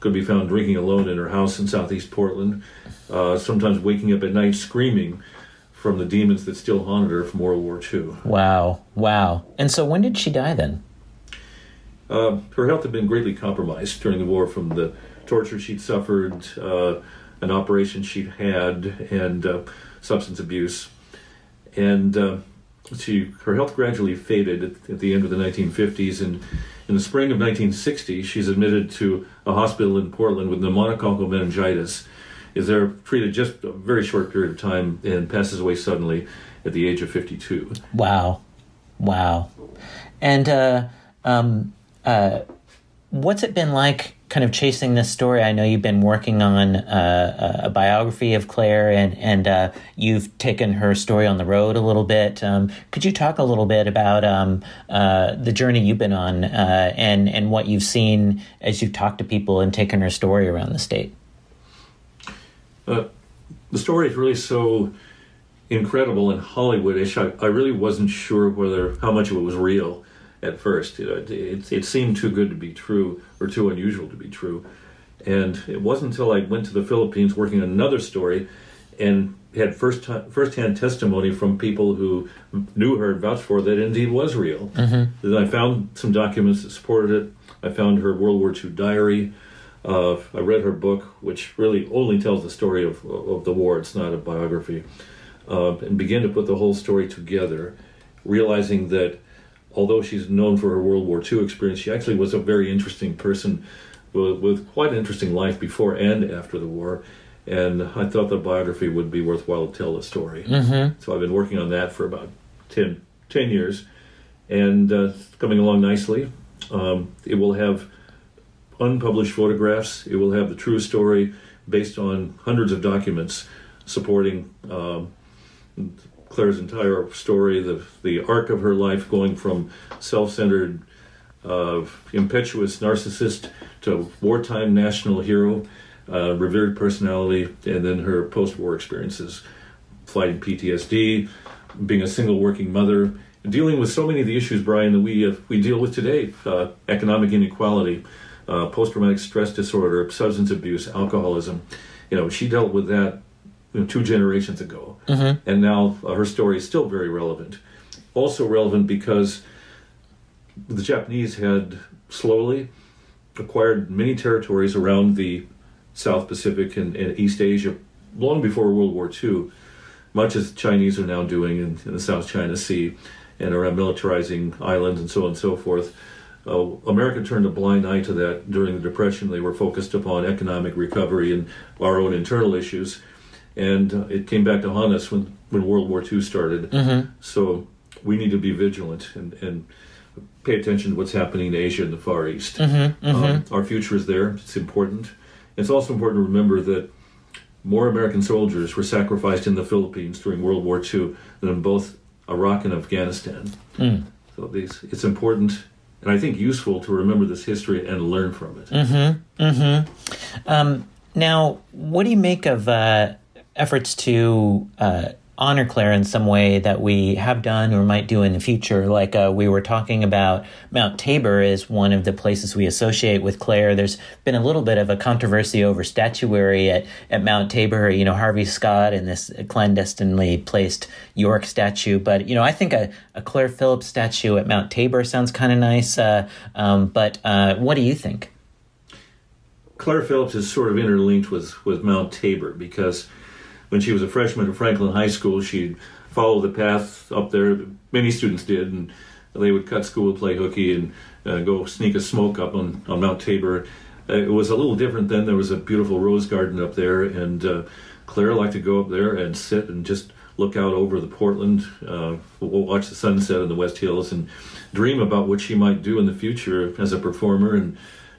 could be found drinking alone in her house in southeast Portland, sometimes waking up at night screaming from the demons that still haunted her from World War II. Wow, wow. And so when did she die then? Uh, her health had been greatly compromised during the war from the torture she'd suffered, uh, an operation she'd had and uh, substance abuse, and uh, she her health gradually faded at, at, the end of the 1950s. And in the spring of 1960, she's admitted to a hospital in Portland with pneumococcal meningitis. Is there treated just a very short period of time and passes away suddenly at the age of 52. Wow, wow, and uh, um, uh, what's it been like kind of chasing this story? I know you've been working on uh, a biography of Claire, and and uh, you've taken her story on the road a little bit. Um, could you talk a little bit about um, uh, the journey you've been on, uh, and and what you've seen as you've talked to people and taken her story around the state? Uh, the story is really so incredible and Hollywoodish. I, I really wasn't sure whether how much of it was real at first. You know, it, it, it, seemed too good to be true or too unusual to be true. And it wasn't until I went to the Philippines working on another story and had first first-hand testimony from people who knew her and vouched for that indeed was real. Mm-hmm. Then I found some documents that supported it. I found her World War II diary. Uh, I read her book, which really only tells the story of, of the war. It's not a biography. Uh, and began to put the whole story together, realizing that although she's known for her World War II experience, she actually was a very interesting person with, with quite an interesting life before and after the war. And I thought the biography would be worthwhile to tell the story. Mm-hmm. So I've been working on that for about 10, 10 years, and uh, coming along nicely. Um, it will have unpublished photographs. It will have the true story based on hundreds of documents supporting um, Claire's entire story, the the arc of her life, going from self-centered, uh, impetuous narcissist to wartime national hero, uh, revered personality, and then her post-war experiences, fighting PTSD, being a single working mother, dealing with so many of the issues, Brian, that we uh, we deal with today: uh, economic inequality, uh, post-traumatic stress disorder, substance abuse, alcoholism. You know, she dealt with that you know, two generations ago, mm-hmm. and now uh, her story is still very relevant. Also relevant because the Japanese had slowly acquired many territories around the South Pacific and, and, East Asia long before World War II, much as the Chinese are now doing in, in the South China Sea and around militarizing islands and so on and so forth. Uh, America turned a blind eye to that during the Depression. They were focused upon economic recovery and our own internal issues and uh, it came back to haunt us when, when World War II started. Mm-hmm. So we need to be vigilant and, and pay attention to what's happening in Asia and the Far East. Mm-hmm, mm-hmm. Um, our future is there. It's important. It's also important to remember that more American soldiers were sacrificed in the Philippines during World War II than in both Iraq and Afghanistan. Mm. So these, it's important and I think useful to remember this history and learn from it. Mm-hmm. Mm-hmm. Um, now, what do you make of uh, efforts to uh, honor Claire in some way that we have done or might do in the future. Like uh, we were talking about, Mount Tabor is one of the places we associate with Claire. There's been a little bit of a controversy over statuary at, at Mount Tabor. You know, Harvey Scott and this clandestinely placed York statue. But, you know, I think a, a Claire Phillips statue at Mount Tabor sounds kind of nice. Uh, um, but uh, what do you think? Claire Phillips is sort of interlinked with, with Mount Tabor because when she was a freshman at Franklin High School, she'd follow the path up there. Many students did, and they would cut school, play hooky, and uh, go sneak a smoke up on, on Mount Tabor. Uh, it was a little different then. There was a beautiful rose garden up there, and uh, Claire liked to go up there and sit and just look out over the Portland, uh, watch the sunset in the West Hills, and dream about what she might do in the future as a performer and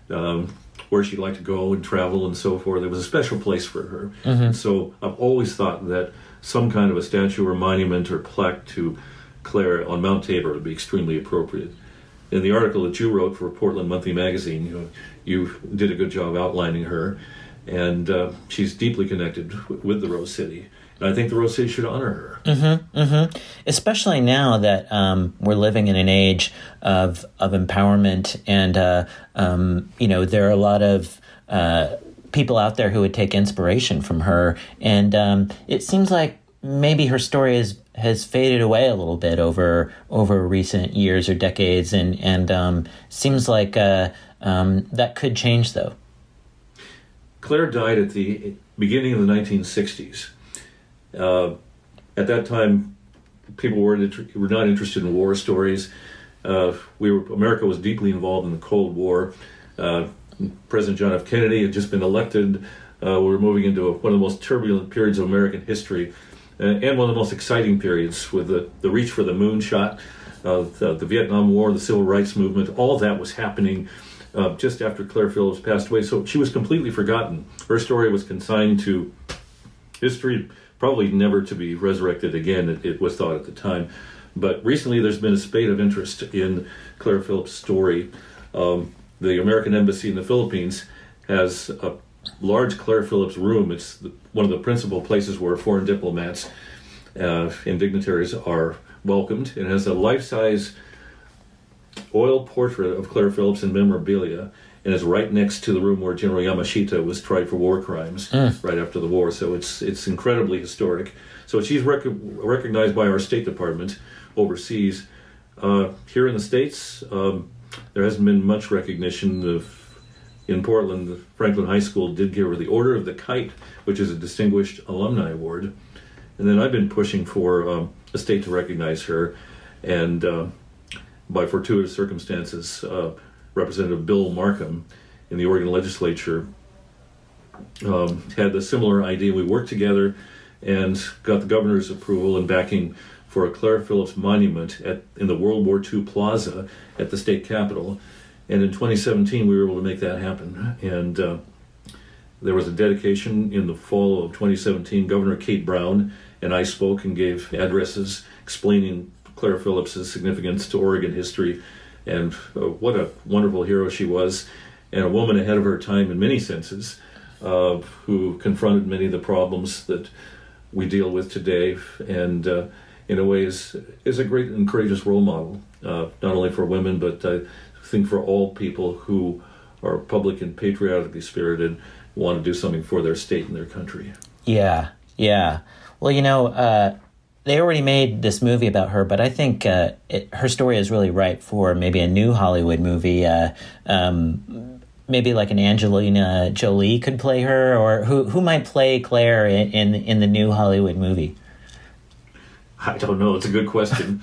um, where she'd like to go and travel and so forth. It was a special place for her. Mm-hmm. So I've always thought that some kind of a statue or monument or plaque to Claire on Mount Tabor would be extremely appropriate. In the article that you wrote for Portland Monthly Magazine, you know, you did a good job outlining her, and uh, she's deeply connected with the Rose City. And I think the Rose City should honor her. Mm-hmm, mm-hmm. Especially now that um, we're living in an age of of empowerment, and uh, um, you know there are a lot of uh, people out there who would take inspiration from her, and um, it seems like maybe her story is has faded away a little bit over over recent years or decades, and and um, seems like uh, um, that could change though. Claire died at the beginning of the 1960s. Uh, at that time, people were, were not interested in war stories. Uh, we were, America was deeply involved in the Cold War. Uh, President John F. Kennedy had just been elected. Uh, we were moving into a, one of the most turbulent periods of American history, uh, and one of the most exciting periods with the, the reach for the moon shot, the, the, Vietnam War, the Civil Rights Movement. All that was happening uh, just after Claire Phillips passed away. So she was completely forgotten. Her story was consigned to history, probably never to be resurrected again. It, it was thought at the time. But recently, there's been a spate of interest in Claire Phillips' story. Um, the American Embassy in the Philippines has a large Claire Phillips room. It's the, one of the principal places where foreign diplomats uh, and dignitaries are welcomed. It has a life size oil portrait of Claire Phillips in memorabilia and is right next to the room where General Yamashita was tried for war crimes mm. right after the war. So it's it's incredibly historic. So she's rec- recognized by our State Department overseas. Uh, here in the states, um, there hasn't been much recognition of. In Portland, Franklin High School did give her the Order of the Kite, which is a distinguished alumni award. And then I've been pushing for um, a state to recognize her, and uh, by fortuitous circumstances, uh, Representative Bill Markham in the Oregon legislature um, had a similar idea. We worked together and got the governor's approval and backing for a Claire Phillips monument at, in the World War II Plaza at the state capitol. And in 2017, we were able to make that happen. And uh, there was a dedication in the fall of 2017. Governor Kate Brown and I spoke and gave addresses explaining Claire Phillips' significance to Oregon history and uh, what a wonderful hero she was, and a woman ahead of her time in many senses, uh, who confronted many of the problems that we deal with today, and uh, in a way is is a great and courageous role model, uh, not only for women but I think for all people who are public and patriotically spirited, want to do something for their state and their country. Yeah, yeah. Well, you know uh, they already made this movie about her, but I think uh, it, her story is really ripe for maybe a new Hollywood movie. Uh, um, maybe like an Angelina Jolie could play her, or who who might play Claire in in, in the new Hollywood movie? I don't know. It's a good question.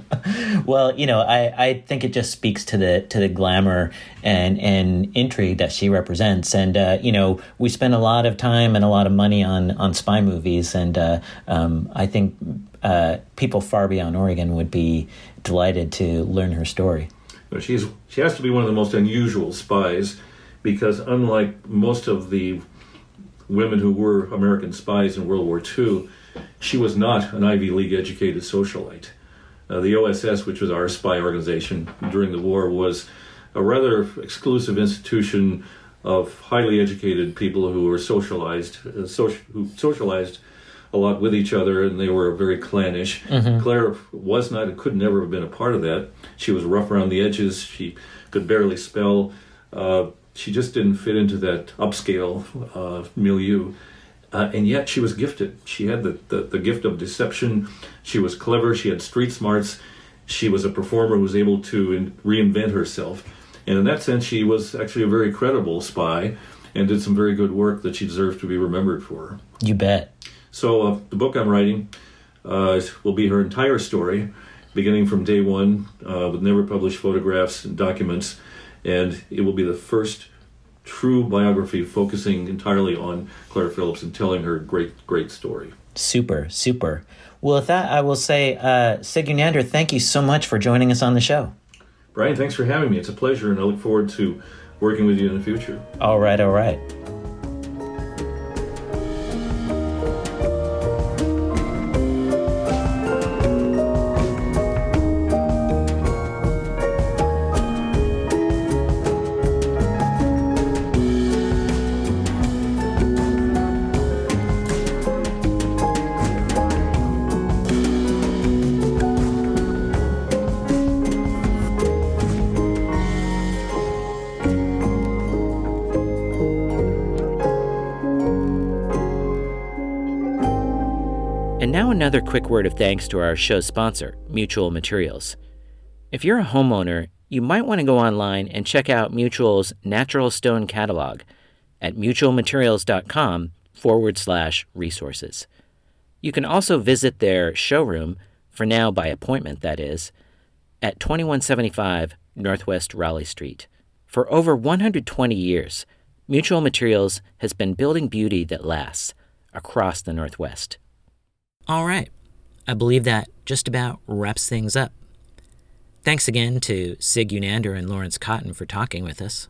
well, you know, I, I think it just speaks to the to the glamour and and intrigue that she represents. And uh, you know, we spend a lot of time and a lot of money on on spy movies, and uh, um, I think uh, people far beyond Oregon would be delighted to learn her story. she's she has to be one of the most unusual spies because unlike most of the women who were American spies in World War II she was not an Ivy League educated socialite. Uh, the OSS, which was our spy organization during the war, was a rather exclusive institution of highly educated people who were socialized, uh, social, who socialized a lot with each other, and they were very clannish. Mm-hmm. Claire was not and could never have been a part of that. She was rough around the edges. She could barely spell. Uh, she just didn't fit into that upscale uh, milieu. Uh, and yet she was gifted. She had the, the, the, gift of deception. She was clever. She had street smarts. She was a performer who was able to in, reinvent herself. And in that sense, she was actually a very credible spy and did some very good work that she deserves to be remembered for. You bet. So, uh, the book I'm writing uh, will be her entire story, beginning from day one, uh, with never published photographs and documents. And it will be the first true biography focusing entirely on Claire Phillips and telling her great, great story. Super, super. Well, with that, I will say, uh, Sig Unander, thank you so much for joining us on the show. Brian, thanks for having me. It's a pleasure, and I look forward to working with you in the future. All right, all right. Another quick word of thanks to our show's sponsor, Mutual Materials. If you're a homeowner, you might want to go online and check out Mutual's Natural Stone Catalog. at mutualmaterials.com forward slash resources. You can also visit their showroom, for now by appointment, that is, at 2175 Northwest Raleigh Street. For over 120 years, Mutual Materials has been building beauty that lasts across the Northwest. All right, I believe that just about wraps things up. Thanks again to Sig Unander and Lawrence Cotton for talking with us.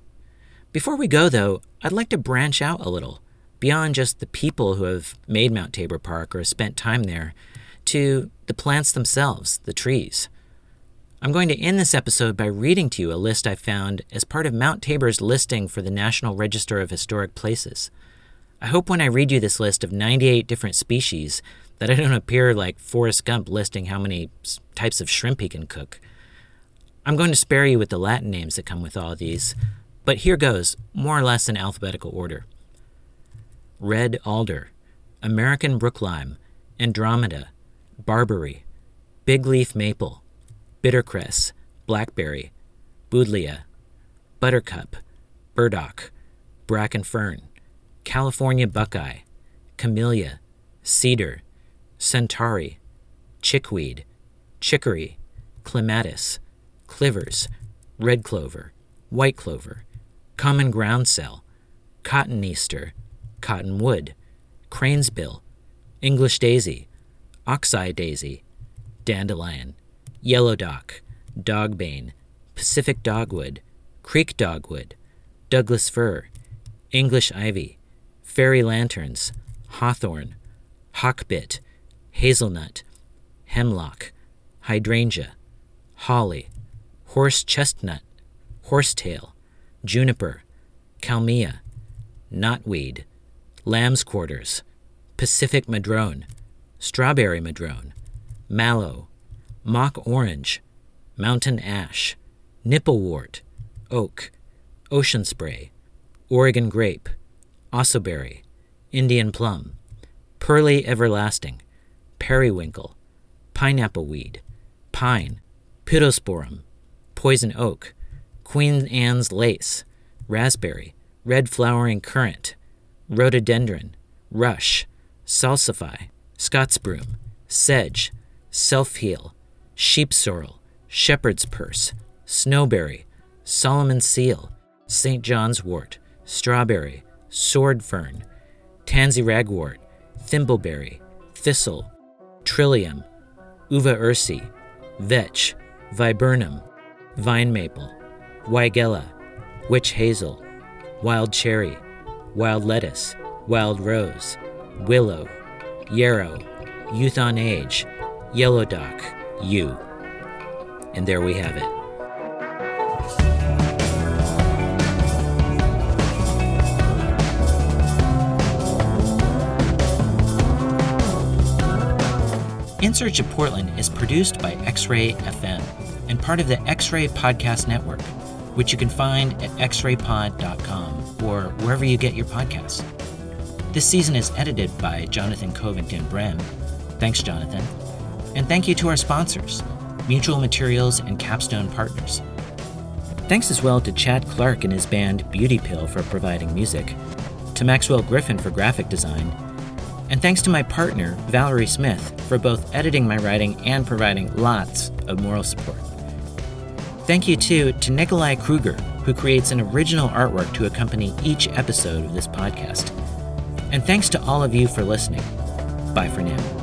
Before we go, though, I'd like to branch out a little beyond just the people who have made Mount Tabor Park or spent time there to the plants themselves, the trees. I'm going to end this episode by reading to you a list I found as part of Mount Tabor's listing for the National Register of Historic Places. I hope when I read you this list of 98 different species that I don't appear like Forrest Gump listing how many types of shrimp he can cook. I'm going to spare you with the Latin names that come with all these, but here goes, more or less in alphabetical order red alder, American brooklime, Andromeda, barberry, big leaf maple, bittercress, blackberry, buddleia, buttercup, burdock, bracken fern, California buckeye, camellia, cedar, centaury, chickweed, chicory, clematis, clivers, red clover, white clover, common groundsel, cotoneaster, cottonwood, cranesbill, English daisy, oxeye daisy, dandelion, yellow dock, dogbane, Pacific dogwood, creek dogwood, Douglas fir, English ivy, fairy lanterns, hawthorn, hawkbit, hazelnut, hemlock, hydrangea, holly, horse chestnut, horsetail, juniper, kalmia, knotweed, lamb's quarters, Pacific madrone, strawberry madrone, mallow, mock orange, mountain ash, nipplewort, oak, ocean spray, Oregon grape, osoberry, Indian plum, pearly everlasting, periwinkle, pineapple weed, pine, pittosporum, poison oak, Queen Anne's lace, raspberry, red flowering currant, rhododendron, rush, salsify, Scots broom, sedge, self heal, sheep sorrel, shepherd's purse, snowberry, Solomon seal, St. John's wort, strawberry, sword fern, tansy ragwort, thimbleberry, thistle, trillium, uva ursi, vetch, viburnum, vine maple, weigela, witch hazel, wild cherry, wild lettuce, wild rose, willow, yarrow, youth on age, yellow dock, yew. And there we have it. Of Portland is produced by X Ray FM and part of the X Ray Podcast Network, which you can find at xraypod.com or wherever you get your podcasts. This season is edited by Jonathan Covington Brem. Thanks, Jonathan. And thank you to our sponsors, Mutual Materials and Capstone Partners. Thanks as well to Chad Clark and his band Beauty Pill for providing music, to Maxwell Griffin for graphic design, and thanks to my partner, Valerie Smith, for both editing my writing and providing lots of moral support. Thank you, too, to Nikolai Kruger, who creates an original artwork to accompany each episode of this podcast. And thanks to all of you for listening. Bye for now.